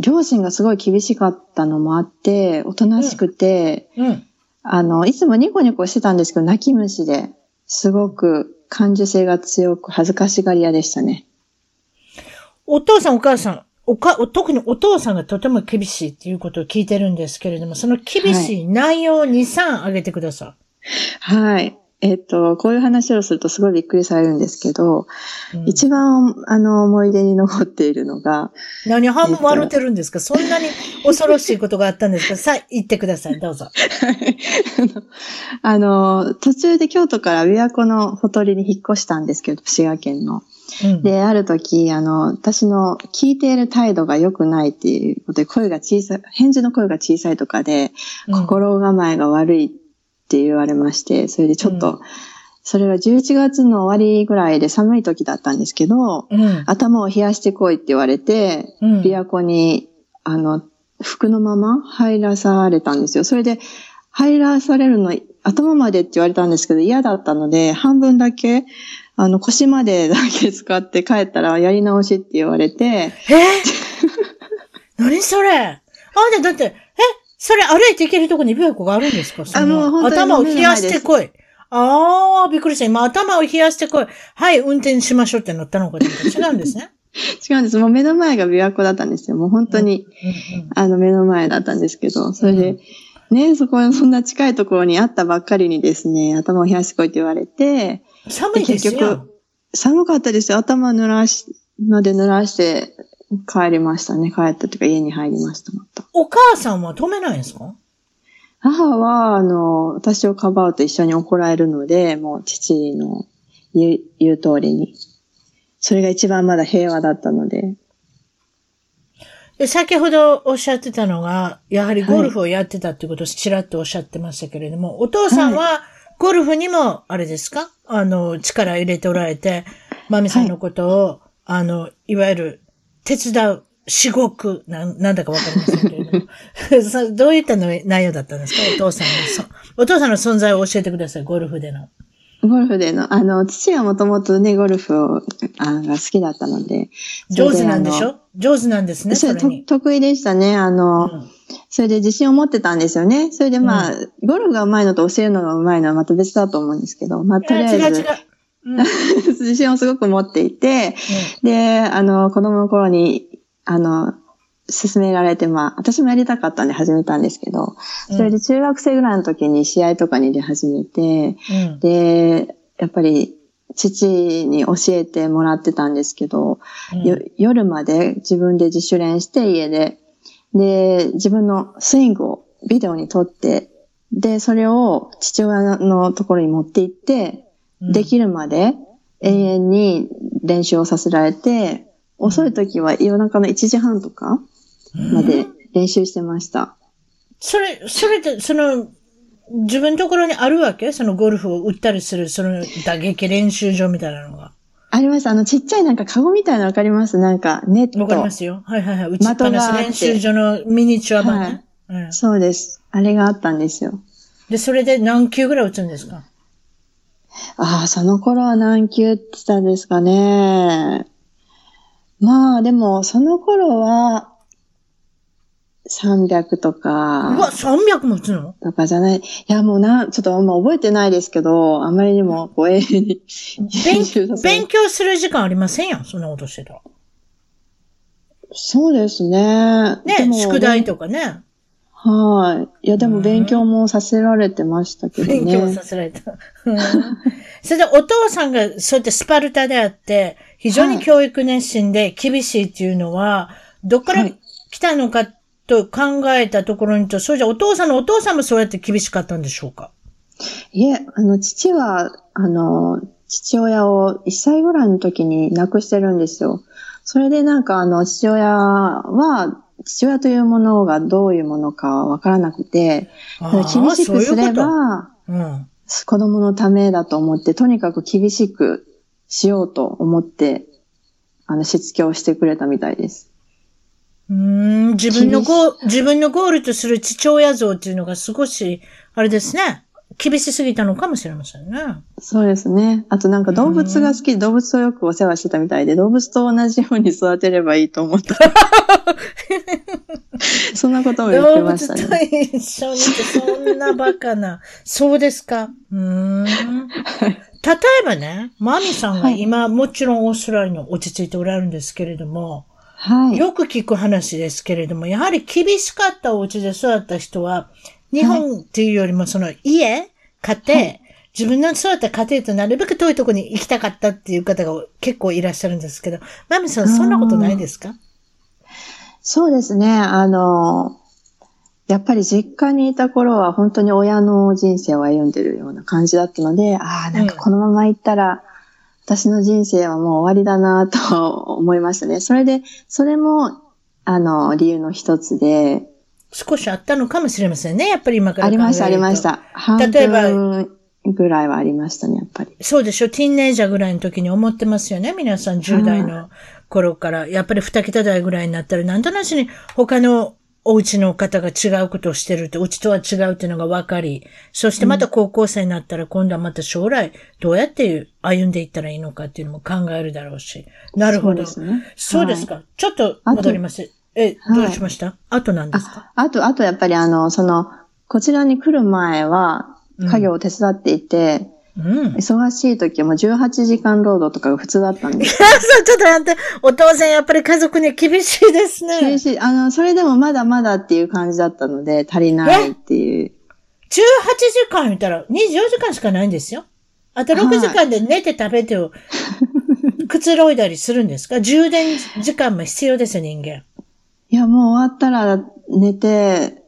両親がすごい厳しかったのもあって、おとなしくて、ううん。あの、いつもニコニコしてたんですけど、泣き虫で、すごく感受性が強く恥ずかしがり屋でしたね。お父さんお母さん、おか、特にお父さんがとても厳しいっていうことを聞いてるんですけれども、その厳しい内容を2、3挙げてくださはい。えっと、こういう話をするとすごいびっくりされるんですけど、い。うん一番、あの、思い出に残っているのが、何半分笑ってるんですか？そんなに恐ろしいことがあったんですか？<laughs> さあ、言ってください。どうぞ。<laughs> あの、途中で京都から琵琶湖のほとりに引っ越したんですけど、滋賀県の。うん。で、ある時、あの、私の聞いている態度が良くないっていうことで、声が小さい、返事の声が小さいとかで、うん心構えが悪いって言われまして、それでちょっと、うそれは11月の終わりぐらいで寒い時だったんですけど、うん。頭を冷やしてこいって言われて、うん。琵琶湖に、あの、服のまま入らされたんですよ。それで、入らされるの、頭までって言われたんですけど、嫌だったので、半分だけ、あの、腰までだけ使って帰ったらやり直しって言われて、え？<laughs> 何それ？あ、で、だって、えそれ歩いて行けるとこに琵琶湖があるんですか？そのあもう本当に頭を冷やしてこい。ああ、びっくりした。今、頭を冷やしてこい。はい、運転しましょうってなったのか違うんですね。<laughs> 違うんです。もう目の前が琵琶湖だったんですよ。もう本当に、うんうんあの、目の前だったんですけど、それで、ね、そこ、そんな近いところにあったばっかりにですね、頭を冷やしてこいって言われて、寒いです結よ局。寒かったですよ。頭濡らし、ので濡らして帰りましたね。帰ったというか家に入りました、また。お母さんは止めないんですか？母は、あの、私をかばうと一緒に怒られるので、もう父の言う言う通りに。それが一番まだ平和だったので。で先ほどおっしゃってたのが、やはりゴルフをやってたっていうことをちらっとおっしゃってましたけれども、お父さんはゴルフにも、あれですか？あの、力入れておられて、マミさんのことを、あの、いわゆる、手伝う、至極、なん、なんだかわかりませんけれども。<laughs> そどういったの内容だったんですか？お父さんのそ。お父さんの存在を教えてください、ゴルフでの。ゴルフでの、あの、父はもともとね、ゴルフを、あが好きだったので。上手なんでしょ？上手なんですね、それと。得意でしたね。あの、うんそれで自信を持ってたんですよね。それでまあ、ゴルフが上手いのと教えるのが上手いのはまた別だと思うんですけど、まあ、とりあえず違う違う。うん。う <laughs> ん自信をすごく持っていて、で、あの、子供の頃に、あの、勧められて、まあ、私もやりたかったんで始めたんですけど、それで中学生ぐらいの時に試合とかに出始めて、うん。で、やっぱり、父に教えてもらってたんですけど、うんよ夜まで自分で自主練して家で、で、自分のスイングをビデオに撮って、で、それを父親のところに持って行って、うんできるまで永遠に練習をさせられて、遅い時は夜中の1時半とかまで練習してました。それ、それって、その、自分のところにあるわけ？そのゴルフを打ったりする、その打撃練習場みたいなのが。あります。あの、ちっちゃいなんかカゴみたいなのわかります？なんか、ネット。わかりますよ。はいはいはい。打ちっぱなし練習場のミニチュア版ね。うんそうです。あれがあったんですよ。で、それで何球ぐらい打つんですか？ああ、その頃は何球って言ったんですかね。まあ、でも、その頃は、300とうわ、か、300も打つの？とかじゃない。いや、もうな、ちょっとあんま覚えてないですけど、あまりにも、こう、永遠に <laughs> 勉強する時間ありませんやん、そんなことしてたら。そうですね。でね、も宿題とかね。はい。いや、でも勉強もさせられてましたけどね。勉強させられた。うんそれでお父さんがそうやってスパルタであって、非常に教育熱心で厳しいっていうのは、どっからはい来たのかと考えたところにと、そうじゃお父さんのお父さんもそうやって厳しかったんでしょうか？いえ、あの、父は、あの、父親を1歳ぐらいの時に亡くしてるんですよ。それでなんか、あの、父親は、父親というものがどういうものかわからなくて、あ厳しくすれそういううん。子供のためだと思って、とにかく厳しくしようと思って、あの、しつけをしてくれたみたいです。うーん自分のゴー、自分のゴールとする父親像っていうのが少し、あれですね。厳しすぎたのかもしれませんね。そうですね。あとなんか動物が好きで動物とよくお世話してたみたいで、動物と同じように育てればいいと思った。<laughs> そんなことも言ってました動物ね。と一緒にって、そんなバカな。そうですか。うーん。例えばね、マミさんが今、もちろんオーストラリアに落ち着いておられるんですけれども、はい。よく聞く話ですけれども、やはり厳しかったお家で育った人は、日本っていうよりもその家、家庭、自分の育った家庭となるべく遠いところに行きたかったっていう方が結構いらっしゃるんですけど、マミさんそんなことないですか？そうですね。あの、やっぱり実家にいた頃は本当に親の人生を歩んでるような感じだったので、ああ、なんかこのまま行ったら、私の人生はもう終わりだなと思いましたね。それで、それも、あの、理由の一つで、少しあったのかもしれませんね。やっぱり今からありました、ありまし。た。半例えば分ぐらいはありましたね、やっぱり。そうでしょティーンネイジャーぐらいの時に思ってますよね。皆さん10代の頃から。やっぱり2桁代ぐらいになったら、なんとなしに他のお家の方が違うことをしてるって、うちとは違うっていうのが分かり、そしてまた高校生になったら今度はまた将来どうやって歩んでいったらいいのかっていうのも考えるだろうし。なるほど。そうですね。そうですか。ちょっと戻ります。え、どうしました、あと何ですか？あと、あとやっぱりあの、その、こちらに来る前は、家業を手伝っていて、うん。忙しい時はもう18時間労働とかが普通だったんです。<laughs> そう、ちょっと待って。お父さんやっぱり家族には厳しいですね。厳しい。あの、それでもまだまだっていう感じだったので、足りないっていう。18時間言ったら24時間しかないんですよ。あと6時間で寝て食べてを、くつろいだりするんですか？充電時間も必要ですよ、人間。いや、もう終わったら寝て、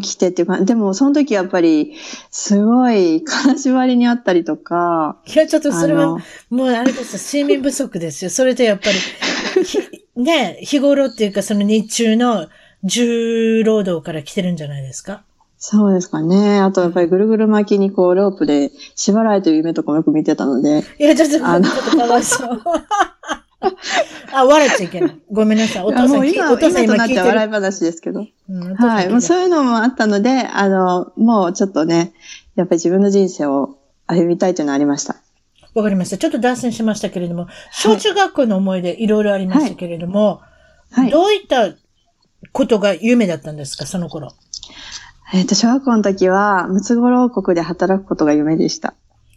起きてっていうか、でもその時やっぱり、すごい金縛りにあったりとか、いや、ちょっとそれはもうあれですよ、睡眠不足ですよ。それとやっぱり、ひ <laughs> ね、日頃っていうかその日中の重労働から来てるんじゃないですか？そうですかね。あとやっぱりぐるぐる巻きにこうロープで縛られてる夢とかもよく見てたので、いや、ちょっと、ちょあのっとかわいそう。<laughs> あ、笑っちゃいけない。ごめんなさい。お父さん今、お父さん今聞いて笑いる。話ですけど。うんはい。もうそういうのもあったので、あの、もうちょっとね、やっぱり自分の人生を歩みたいというのはありました。わかりました。ちょっと脱線しましたけれども、小中学校の思い出いろいろありましたけれども、はい。どういったことが夢だったんですか、その頃？えっ、と、小学校の時は、ムツゴロウ国で働くことが夢でした。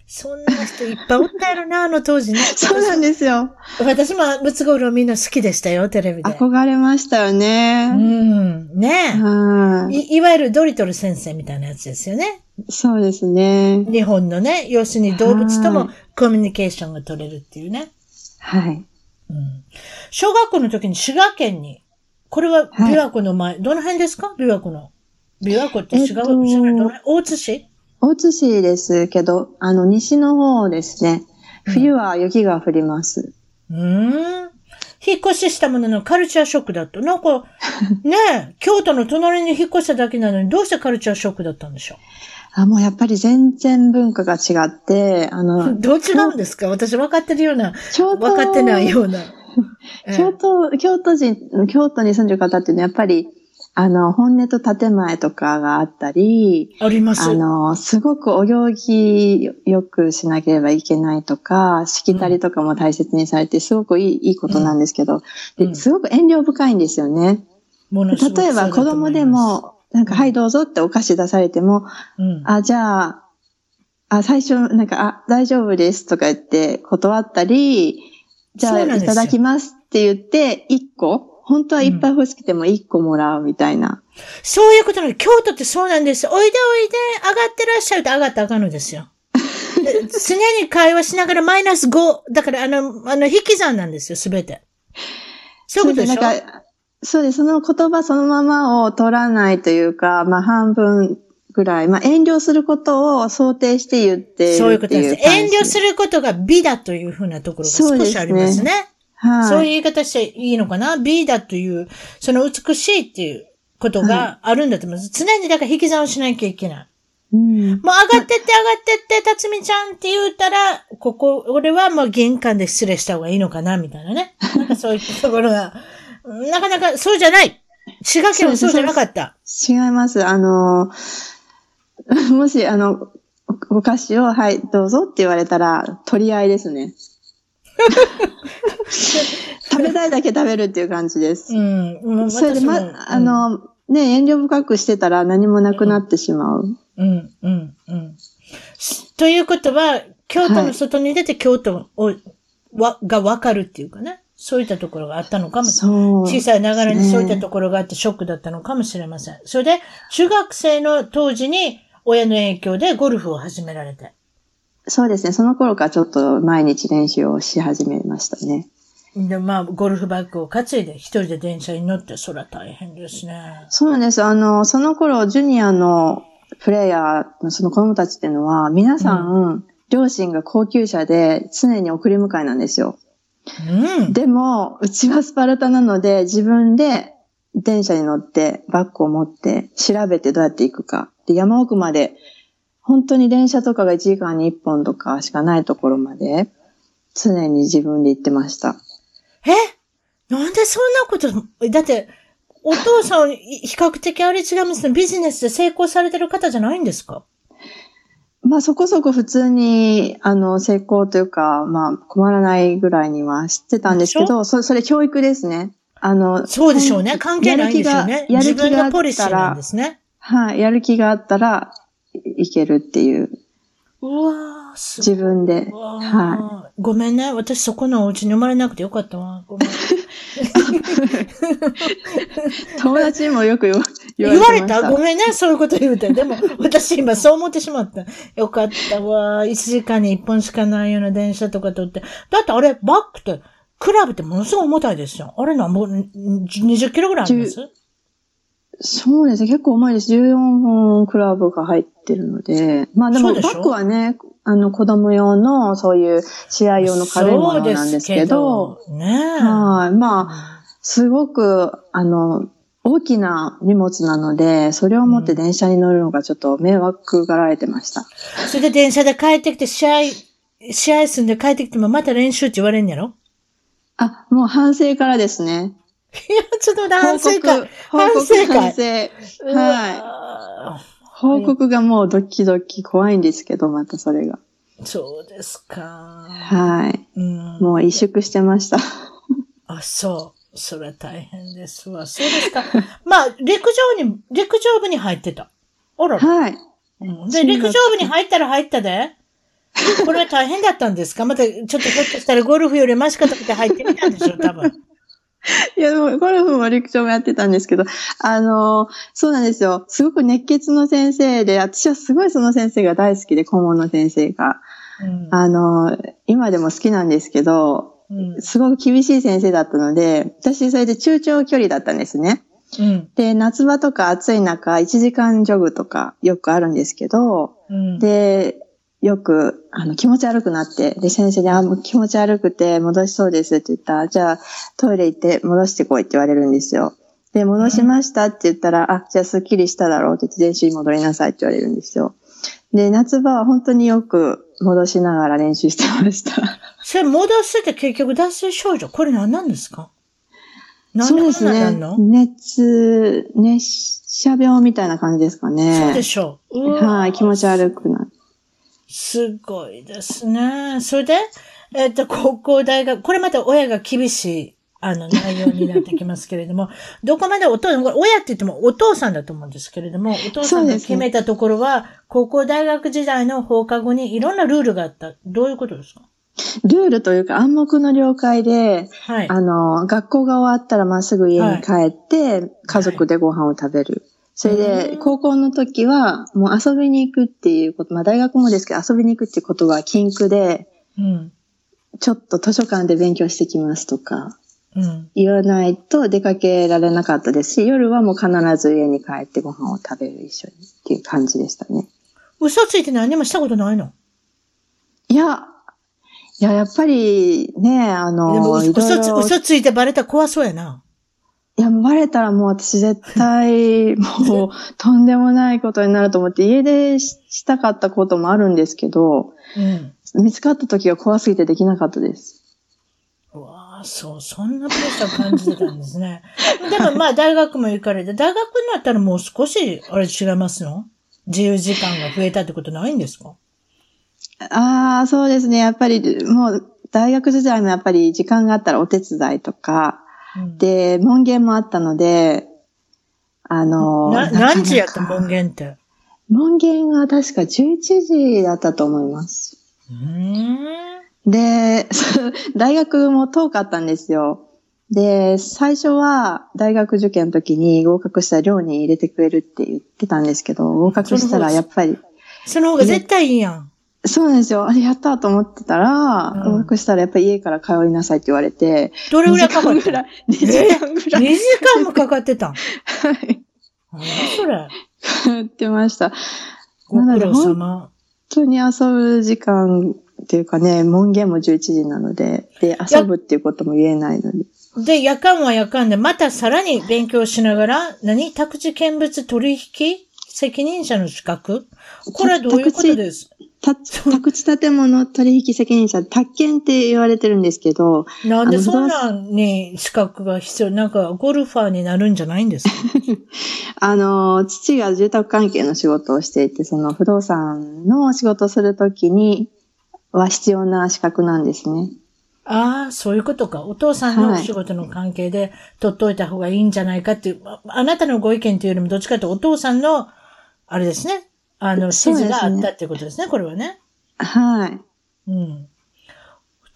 そんな人いっぱいおったやろな、あの当時ね。<laughs> そうなんですよ。私もムツゴロウみんな好きでしたよ、テレビで。憧れましたようね。ん。ねはい。い。いわゆるドリトル先生みたいなやつですよね。そうですね。日本のね、要するに動物ともはいコミュニケーションが取れるっていうね。はい。うん。小学校の時に滋賀県に、これは琵琶湖の前、どの辺ですか？琵琶湖の。琵琶湖って滋賀、えっと滋賀どの辺？大津市？大津市ですけど、あの、西の方ですね。冬は雪が降ります。うーん。引っ越ししたもののカルチャーショックだった。なんか、<laughs> ねえ、京都の隣に引っ越しただけなのに、どうしてカルチャーショックだったんでしょあ、もうやっぱり全然文化が違って、あうの、<laughs> どう違うんですか？私分かってるような、分かってないような。<laughs> ええ京都、京都人、京都に住んでる方っていうのはやっぱり、あの、本音と建前とかがあったり、あります。あの、すごくお行儀よくしなければいけないとか、しきたりとかも大切にされて、すごくいいいいことなんですけど、うん。ですごく遠慮深いんですよね。例えば子供でも、なんか、はいどうぞってお菓子出されても、うん、あ、じゃあ、あ、最初、なんか、あ、大丈夫ですとか言って断ったり、じゃあ、いただきますって言って、1個、本当はいっぱい欲しくても1個もらうみたいな。そういうことなの。京都ってそうなんです。おいでおいで、上がってらっしゃると上がったらあかんのですよ。で <laughs> 常に会話しながらマイナス5。だから、あの、あの、引き算なんですよ、すべて。そういうことでしょ？そうです。その言葉そのままを取らないというか、まあ半分ぐらい、まあ遠慮することを想定して言っていそういうことです。遠慮することが美だというふうなところが少しありますね。はい。そういう言い方していいのかな？美だという、その美しいっていうことがあるんだと思います。常にだから引き算をしなきゃいけない。うん。もう上がってって上がってって、辰巳ちゃんって言ったら、ここ、俺はもう玄関で失礼した方がいいのかな、みたいなね。なんかそういったところが、<laughs> なかなかそうじゃない。滋賀県はそうじゃなかった。違います。あの、もし、あの、お菓子を、はい、どうぞって言われたら、取り合いですね。<laughs> 食べたいだけ食べるっていう感じです。うん。もうそれで、まあの、ね、遠慮深くしてたら何もなくなってしまう。うん、うん、うん。ということは、京都の外に出て京都を、わ、がわかるっていうかね。そういったところがあったのかもしれない。そう。小さいながらにねそういったところがあってショックだったのかもしれません。それで、中学生の当時に親の影響でゴルフを始められて。そうですね。その頃からちょっと毎日練習をし始めましたね。で、まあ、ゴルフバッグを担いで一人で電車に乗って、そら大変ですね。そうなんです。あの、その頃、ジュニアのプレイヤーのその子供たちっていうのは、皆さん、両親が高級車で常に送り迎えなんですよ。うん。でも、うちはスパルタなので、自分で電車に乗って、バッグを持って、調べてどうやって行くか。で、山奥まで、本当に電車とかが1時間に1本とかしかないところまで、常に自分で行ってました。え？なんでそんなこと、だって、お父さん、い比較的あれ違いますね。ビジネスで成功されてる方じゃないんですか？まあそこそこ普通に、あの、成功というか、まあ困らないぐらいには知ってたんですけど、そそれ教育ですね。あの、そうでしょうね。関係ないんでしょうね。やる気がやる気があったらで、すね。はい、やる気があったらいいけるっていう、うわ。自分で、わはーごめんね。私そこのお家に生まれなくてよかったわ。ごめん。い。<laughs> 友達にもよく言わ言言われた？たごめんね。そういうこと言うて。でも、私今そう思ってしまった。よかったわ。1時間に1本しかないような電車とか取って。だってあれ、バッグって、クラブってものすごい重たいですよ。あれなんぼ、ん20キロぐらいあります？そうですね。結構重いです。14本クラブが入ってるので。まあでもバッグはね、あの子供用のそういう試合用の軽いものなんですけど、そうですけどねえ。はい。まあ、すごく、あの、大きな荷物なので、それを持って電車に乗るのがちょっと迷惑がられてました。それで電車で帰ってきて、試合、試合済んで帰ってきてもまた練習って言われんやろ？あ、もう反省からですね。いや、ちょっと反省会。報反告、省会はい。わ報告がもうドキドキ怖いんですけど、またそれが。ーそうですか。はい。うん。もう萎縮してました。あ、そう。それは大変ですわ。そうですか。<laughs> まあ、陸上に、陸上部に入ってた。あらら。はい。うんで、陸上部に入ったら入ったで。これは大変だったんですか？また、ちょっとひょっとしたらゴルフよりマシかとかって入ってみたんでしょ多分。いや、でも、ゴルフも陸上もやってたんですけど、あの、そうなんですよ。すごく熱血の先生で、私はすごいその先生が大好きで、顧問の先生が。うんあの、今でも好きなんですけど、うん。すごく厳しい先生だったので、私それで中長距離だったんですね。うん。で、夏場とか暑い中、1時間ジョグとかよくあるんですけど、うん。で、よく、あの、気持ち悪くなって、で、先生に、あ、もう気持ち悪くて戻しそうですって言ったら、じゃあ、トイレ行って戻してこいって言われるんですよ。で、戻しましたって言ったら、あ、じゃあスッキリしただろうって言って、練習に戻りなさいって言われるんですよ。で、夏場は本当によく戻しながら練習してました。<laughs> それ戻すって結局脱水症状。これ何なんですか？そうですね。熱、熱射病みたいな感じですかね。そうでしょう。はい、気持ち悪くなって。すごいですね。それで、えっ、と、高校、大学、これまた親が厳しい、あの、内容になってきますけれども、<laughs> どこまでお父さん、これ親って言ってもお父さんだと思うんですけれども、お父さんが決めたところは、高校、大学時代の放課後にいろんなルールがあった。どういうことですか？ルールというか暗黙の了解で、はい。あの、学校が終わったらまっすぐ家に帰って、家族でご飯を食べる。それで、高校の時は、もう遊びに行くっていうこと、まあ大学もですけど、遊びに行くっていうことは禁句で、うん。ちょっと図書館で勉強してきますとか、うん。言わないと出かけられなかったですし、夜はもう必ず家に帰ってご飯を食べる一緒にっていう感じでしたね。嘘ついて何もしたことないの？いや、いや、やっぱりね、あの、嘘つ、ろ嘘ついてバレたら怖そうやな。いや、バレたらもう私絶対、もう、とんでもないことになると思って、家出ししたかったこともあるんですけど、うん。見つかった時が怖すぎてできなかったです。うわあ、そう、そんなプレッシャー感じてたんですね。<laughs> でもまあ大学も行かれて、大学になったらもう少し、あれ違いますの？自由時間が増えたってことないんですか？ああ、そうですね。やっぱり、もう、大学時代もやっぱり時間があったらお手伝いとか、うんで、門限もあったので、あの、ななかなか何時やった門限って？門限が確か11時だったと思います。で、<laughs> 大学も遠かったんですよ。で、最初は大学受験の時に合格したら寮に入れてくれるって言ってたんですけど、合格したらやっぱり、その方が絶対いいやん。そうなんですよ。あれやったと思ってたら、うん合格したらやっぱり家から通いなさいって言われて、どれぐらいかか2った時間ぐらい、2時間ぐら2い時間もかかってたん？はい何それ？やってました。ご苦労なので本様。当に遊ぶ時間っていうかね、門限も11時なので、で、遊ぶっていうことも言えないので。で、夜間は夜間で、またさらに勉強しながら、何？宅地見物取引責任者の資格？これはどういうことです？た宅地建物取引責任者、宅建って言われてるんですけど、なんでそんなんに資格が必要なんかゴルファーになるんじゃないんですか？<laughs> あの、父が住宅関係の仕事をしていて、その不動産の仕事をするときには必要な資格なんですね。ああ、そういうことか。お父さんのお仕事の関係で取っといた方がいいんじゃないかっていう、ああなたのご意見というよりもどっちかというとお父さんの、あれですね。あの、指示があったっていうことですね、これはね。はい。うん。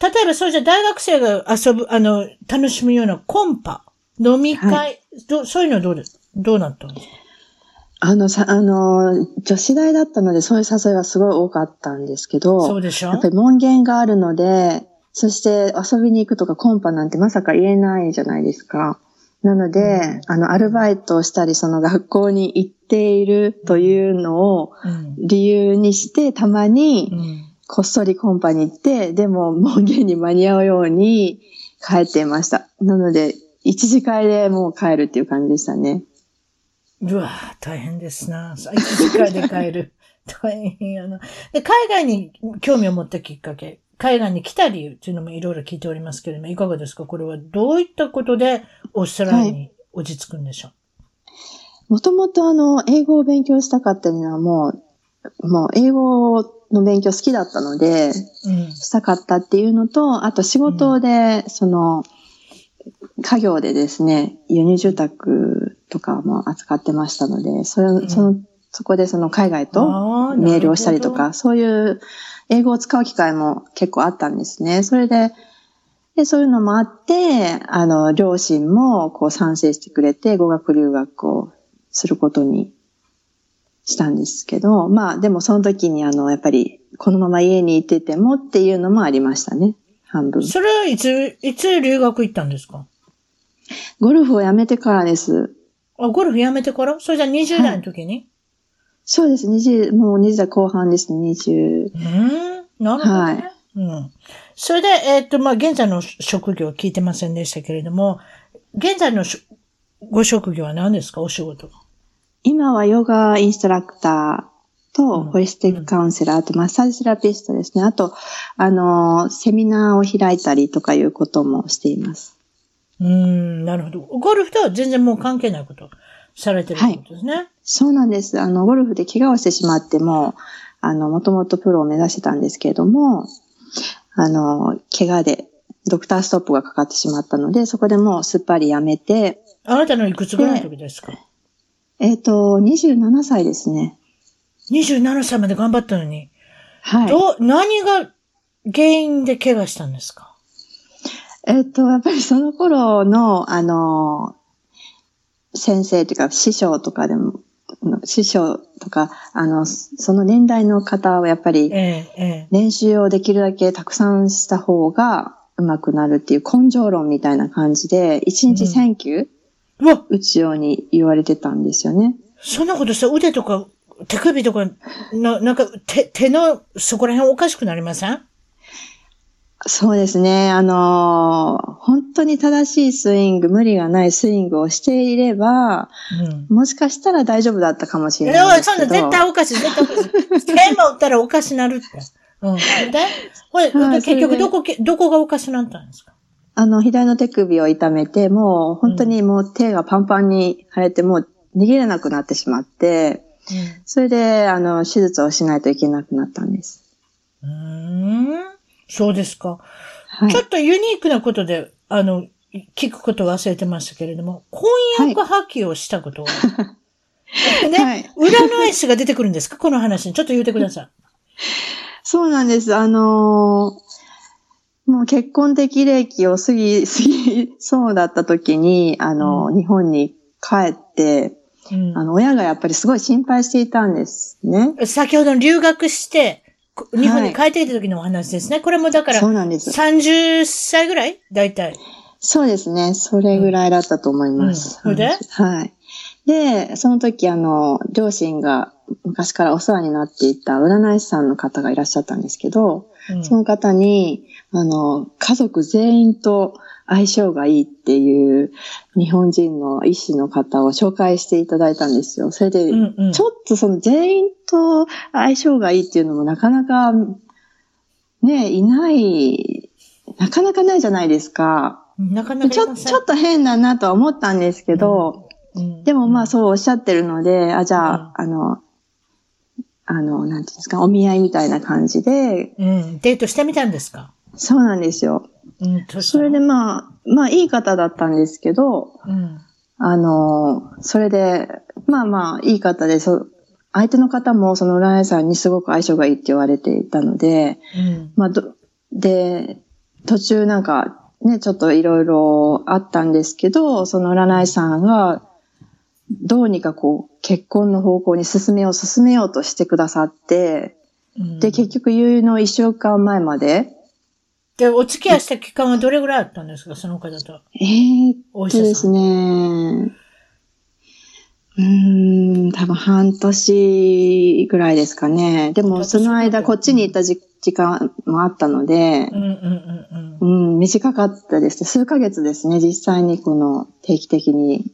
例えば、そうじゃ大学生が遊ぶ、あの、楽しむようなコンパ、飲み会、はどそういうのはどうです？どうなったんですか？あの、さ、あの、女子大だったので、そういう誘いはすごい多かったんですけど、そうでしょ？やっぱり門限があるので、そして遊びに行くとかコンパなんてまさか言えないじゃないですか。なので、あの、アルバイトをしたり、その学校に行っているというのをうん。理由にして、たまうにん。こっそりコンパに行って、でも門限に間に合うように帰っていました。なので、一時会でもう帰るっていう感じでしたね。うわぁ大変ですな。一時間で帰る。<laughs> 大変やな。で、海外に興味を持ったきっかけ、海外に来た理由っていうのもいろいろ聞いておりますけれども、いかがですか？これはどういったことでオーストラリアに落ち着くんでしょもともとあの、英語を勉強したかったのはもう、もう英語の勉強好きだったので。したかったっていうのと、あと仕事で、その、家業でですね、輸入住宅とかも扱ってましたので、それ、んその、そこでその海外とメールをしたりとか、そういう英語を使う機会も結構あったんですね。それで、で、そういうのもあって、あの、両親もこう賛成してくれて、語学留学をすることにしたんですけど、まあでもその時にあの、やっぱりこのまま家にいててもっていうのもありましたね。半分。それはいつ、いつ留学行ったんですか？ゴルフをやめてからです。あ、ゴルフやめてから？それじゃあ20代の時に、そうです。20、もう20代後半ですね。20。うーん、なるほどね。うん。それで、えっ、と、まあ、現在の職業聞いてませんでしたけれども、現在のしご職業は何ですか？お仕事。今はヨガインストラクターと、うんホリスティックカウンセラー、あとマッサージセラピストですね。あと、あの、セミナーを開いたりとかいうこともしています。うーん、なるほど。ゴルフとは全然もう関係ないことされてるってことですね。そうなんです。あの、ゴルフで怪我をしてしまっても、あの、もともとプロを目指してたんですけれども、あの、怪我でドクターストップがかかってしまったので、そこでもうすっぱりやめて、あなたのいくつぐらいの時ですか？えっ、と、27歳ですね。?27 歳まで頑張ったのに、はい。どう、何が原因で怪我したんですか？えっ、と、やっぱりその頃の、あの、先生というか、師匠とかでも、師匠とか、あの、その年代の方はやっぱり、練習をできるだけたくさんした方が上手くなるっていう根性論みたいな感じで、1日1000球え。うわ、打つように言われてたんですよね。そんなことしたら腕とか手首とか、ななんか手、手のそこら辺おかしくなりません？そうですね。あのー本当に正しいスイング、無理がないスイングをしていれば、うん。もしかしたら大丈夫だったかもしいれないや、ですけど。そんな絶対おかしい、絶対おかしい。剣も打ったらおかしなるって。うん。で、ほれ、はい結局どこけ、どこがおかしなったんですか？あの、左の手首を痛めて、もう本当にもう手がパンパンに腫れて、もう逃げれなくなってしまって、それで、あの、手術をしないといけなくなったんです。うーん。そうですか。はいちょ。っとユニークなことで、あの、聞くことを忘れてましたけれども、婚約破棄をしたことは、ね、はい占い師が出てくるんですか？この話に。ちょっと言ってください。<laughs> そうなんです。あのーもう結婚的齢期を過ぎ、<laughs> 過ぎそうだった時に、あの、日本に帰って、うんあの、親がやっぱりすごい心配していたんですね。先ほどの留学して、こ日本に帰ってきた時のお話ですね。これもだからそうなんです。30歳ぐらい？大体。そうですね。それぐらいだったと思います。うんそれで？はい。で、その時、あの、両親が昔からお世話になっていた占い師さんの方がいらっしゃったんですけど、うんその方に、あの、家族全員と相性がいいっていう日本人の医師の方を紹介していただいたんですよ。それで、うんうん。ちょっとその全員と相性がいいっていうのもなかなか、ね、いない、なかなかないじゃないですか。なかなかちょちょっと変だなとは思ったんですけど、うん。でもまあそうおっしゃってるので、あ、じゃあ、あの、あの、なんていうんですか、お見合いみたいな感じで、うん。デートしてみたんですか？そうなんですよ。うん。それでまあ、まあいい方だったんですけど、うん。あの、それで、まあまあいい方で、そう、相手の方もその占い師さんにすごく相性がいいって言われていたので、うん。まあど、で、途中なんかね、ちょっといろいろあったんですけど、その占い師さんが、どうにかこう、結婚の方向に進めよう、進めようとしてくださって、うんで、結局、結の一週間前まで、で、お付き合いした期間はどれぐらいあったんですか？その方と。えー、お医者さん。ね。うーん、多分半年ぐらいですかね。でも、その間、こっちに行った時時間もあったのでう、んうんうんうん。うん、短かったですね。数ヶ月ですね。実際にこの定期的に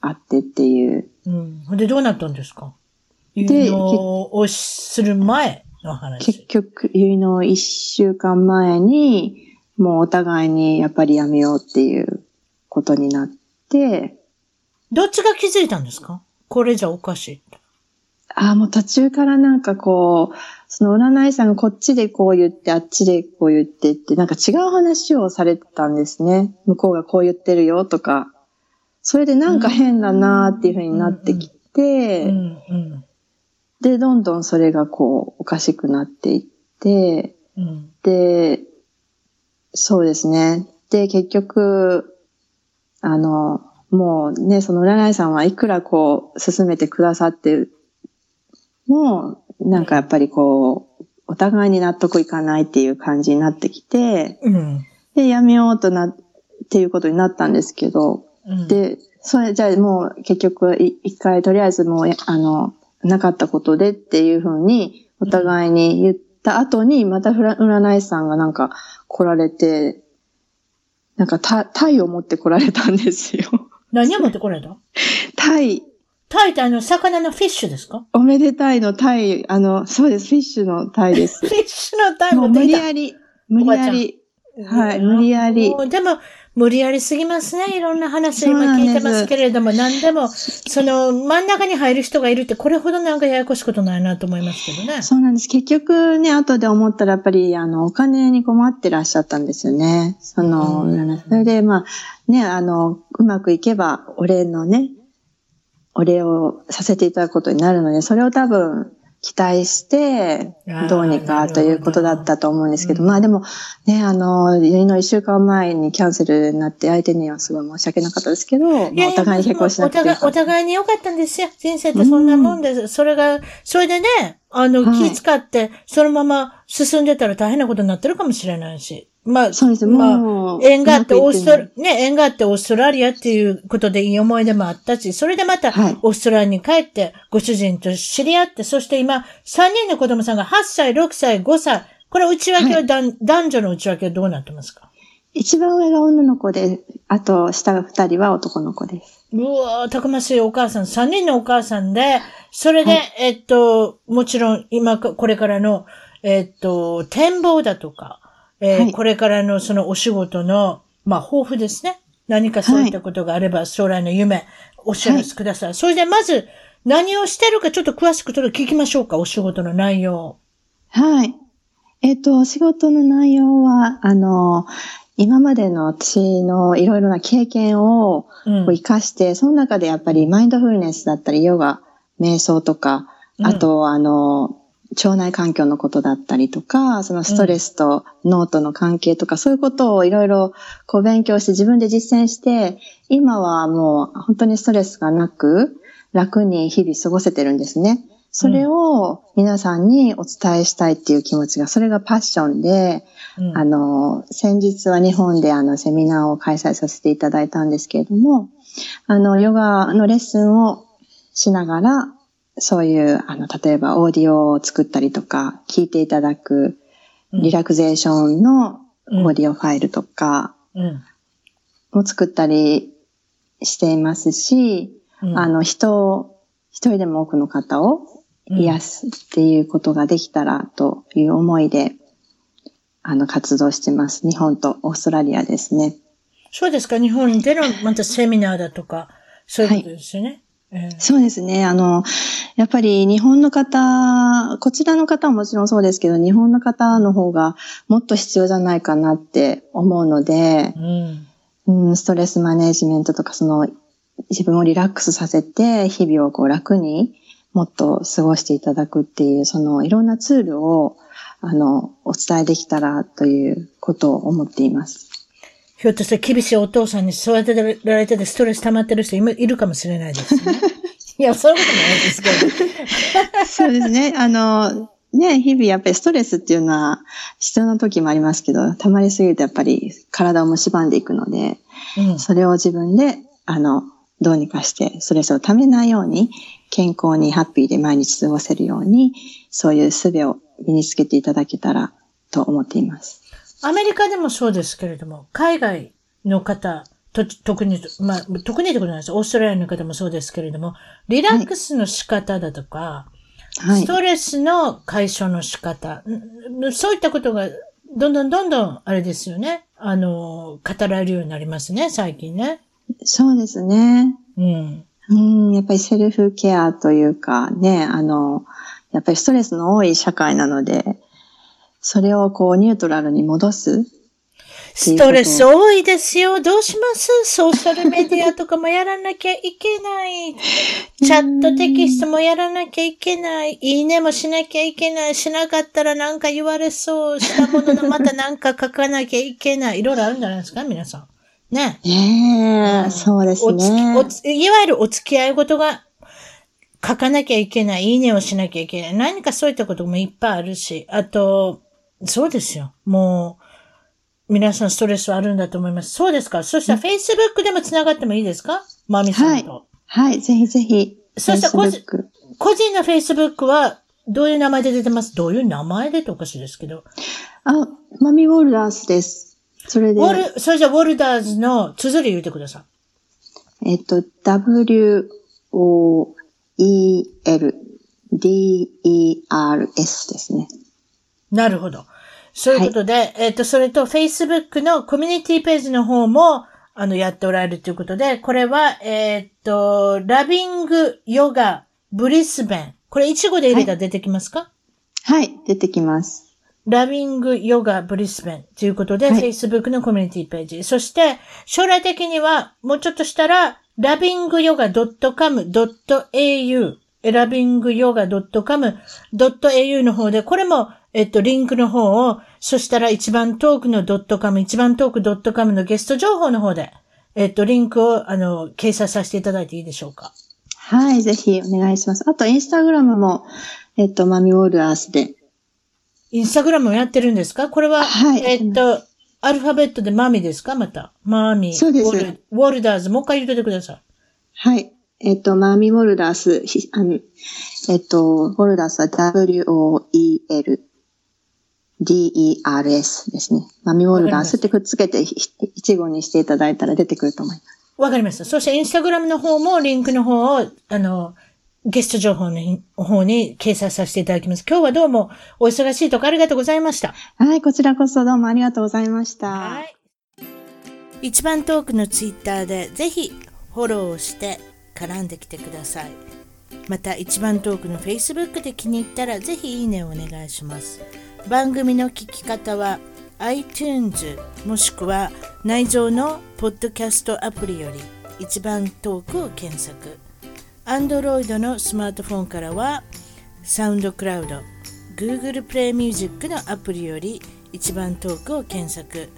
会ってっていう。うん。で、どうなったんですか？でをする前？の結話。局、結の一週間前に、もうお互いにやっぱりやめようっていうことになって、どっちが気づいたんですかこれじゃおかしい。ああ、もう途中からなんかこう、その占い師さんがこっちでこう言って、あっちでこう言ってって、なんか違う話をされてたんですね。向こうがこう言ってるよとか。それでなんか変だなーっていう風になってきて、で、どんどんそれがこう、おかしくなっていって、うん。で、そうですね。で、結局、あの、もうね、その占い師さんはいくらこう、進めてくださっても、なんかやっぱりこう、お互いに納得いかないっていう感じになってきて、うん。で、やめようとな、っていうことになったんですけど、うん、で、それじゃあもう結局い一回とりあえずもう、あの、なかったことでっていうふうにお互いに言った後に、またふら占い師さんがなんか来られて、なんかタタイを持って来られたんですよ。何を持ってこられた？タイ、タイってあの、魚のフィッシュですか？おめでたいのタイ、あの、そうです、フィッシュのタイでフす。<laughs> ィッシュのタイもう無理。やり、無理やり、はい。無理やり。でも、無理やりすぎますね。いろんな話そう今聞いてますけれども、何でも、その、真ん中に入る人がいるって、これほどなんかややこしいことないなと思いますけどね。そうなんです。結局ね、後で思ったらやっぱり、あの、お金に困ってらっしゃったんですよね。その、うんそれで、まあ、ね、あの、うまくいけば、お礼のね、お礼をさせていただくことになるので、それを多分、期待してどうにかということだったと思うんですけど、うんまあでも、ね、あの、結の一週間前にキャンセルになって、相手にはすごい申し訳なかったですけど、まあお互いに結婚しなくてよお互い、に良かったんですよ。人生ってそんなもんです。それが、それでね、あの、はい気使って、そのまま進んでたら大変なことになってるかもしれないし。まあ、そうです、まあもう。縁があってオーストラ、ね、縁があってオーストラリアっていうことでいい思い出もあったし、それでまたはい。オーストラリアに帰って、ご主人と知り合って、そして今、3人の子供さんが8歳、6歳、5歳、これ内訳は、男男女の内訳はどうなってますか？一番上が女の子で、あと下が二人は男の子です。うわー、たくましいお母さん、3人のお母さんで、それで、はい。えっと、もちろん今か、これからの、えっと、展望だとか、えーはいこれからのそのお仕事の、まあ、抱負ですね。何かそういったことがあれば、将来の夢、お知らせください。それで、まず、何をしてるかちょっと詳しくちょっと聞きましょうか、お仕事の内容を。はい。えっ、と、仕事の内容は、あの、今までの私のいろいろな経験をうん活かして、その中でやっぱりマインドフルネスだったり、ヨガ、瞑想とか、うんあと、あの、腸内環境のことだったりとか、そのストレスと脳との関係とか、そういうことをいろいろこう勉強して自分で実践して、今はもう本当にストレスがなく、楽に日々過ごせてるんですね。それを皆さんにお伝えしたいっていう気持ちが、それがパッションで、うん。あの、先日は日本であのセミナーを開催させていただいたんですけれども、あの、ヨガのレッスンをしながら、そういう、あの、例えばオーディオを作ったりとか、聞いていただくうんリラクゼーションのうんオーディオファイルとかうんを作ったりしていますし、うんあの、人を、一人でも多くの方を癒すっていうことができたらという思いで、あの、活動してます。日本とオーストラリアですね。そうですか日本でのまたセミナーだとか、そういうことですよね。えーそうですね。あの、やっぱり日本の方、こちらの方はもちろんそうですけど、日本の方の方がもっと必要じゃないかなって思うので、うんうん、ストレスマネジメントとか、その、自分をリラックスさせて、日々をこう楽にもっと過ごしていただくっていう、そのいろんなツールを、あの、お伝えできたらということを思っています。ひょっとして厳しいお父さんに育てられててストレス溜まってる人いるかもしれないですね。いや、そういうことないですけど。そうですね。あの、ね、日々やっぱりストレスっていうのは必要な時もありますけど、溜まりすぎるとやっぱり体を蝕んでいくので、うんそれを自分で、あの、どうにかしてストレスを溜めないように、健康にハッピーで毎日過ごせるように、そういう術を身につけていただけたらと思っています。アメリカでもそうですけれども、海外の方、と特に、まあ、特にってことなんです。オーストラリアの方もそうですけれども、リラックスの仕方だとか、はいス。トレスの解消の仕方、んそういったことが、どんどんどんどん、あれですよね。あの、語られるようになりますね、最近ね。そうですね。うん。うん、やっぱりセルフケアというかね、あの、やっぱりストレスの多い社会なので、それをこうニュートラルに戻す。ストレス多いですよ。どうします？ソーシャルメディアとかもやらなきゃいけない。<laughs> チャットテキストもやらなきゃいけない。いいねもしなきゃいけない。しなかったらなんか言われそう。したもののまたなんか書かなきゃいけない。いろいろあるんじゃないですか？皆さん。ね。ねえ、そうですおつきねお。ついわゆるお付き合い事が書かなきゃいけない。いいねをしなきゃいけない。何かそういったこともいっぱいあるし。あと、そうですよ。もう、皆さんストレスはあるんだと思います。そうですか。そしたら Facebook でも繋がってもいいですか？マミさんと。はい、ぜひぜひ。そしたら個人個人の Facebook はどういう名前で出てます？どういう名前でっておかしいですけど。あ、マミウォルダースです。それでウ、ォル、それじゃあウォルダーズの綴り言ってください。えっと、W, O, E, L, D, E, R, S ですね。なるほど。そういうことで、えっ、と、それと Facebook のコミュニティページの方も、あの、やっておられるということで、これは、えっ、と、ラビングヨガブリスベン。これ、一語で入れたら出てきますか、はい、出てきます。ラビングヨガブリスベンということで、はい Facebook のコミュニティページ。そして、将来的には、もうちょっとしたら、ラビングヨガ .com.au、ラビングヨガ .com.au の方で、これも、えっと、リンクの方を、そしたら一番トークの .com、一番トーク .com のゲスト情報の方で、えっと、リンクを、あの、掲載させていただいていいでしょうか。はい、ぜひお願いします。あと、インスタグラムも、えっと、マミウォルダースで。インスタグラムもやってるんですか？これは、はいえっと、アルファベットでマミですか？また。マミ。そうですウォルウォルダーズ。もう一回言っててください。はい。えっと、マミウォルダース、ひあのえっと、ウォルダースは W-O-E-L D-E-R-S ですね。マミウォルダースってくっつけてひ一語にしていただいたら出てくると思います。わかりました。そしてインスタグラムの方もリンクの方を、あの、ゲスト情報の方に掲載させていただきます。今日はどうもお忙しいとこありがとうございました。はい、こちらこそどうもありがとうございました。はい。一番トークのツイッターでぜひフォローをして絡んできてください。また一番トークの Facebook で気に入ったらぜひいいねをお願いします。番組の聞き方は iTunes もしくは内蔵のポッドキャストアプリより一番トークを検索。Android のスマートフォンからはサウンドクラウド Google プレイミュージックのアプリより一番トークを検索。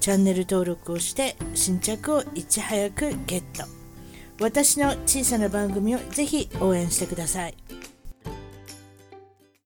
チャンネル登録をして新着をいち早くゲット。私の小さな番組をぜひ応援してください。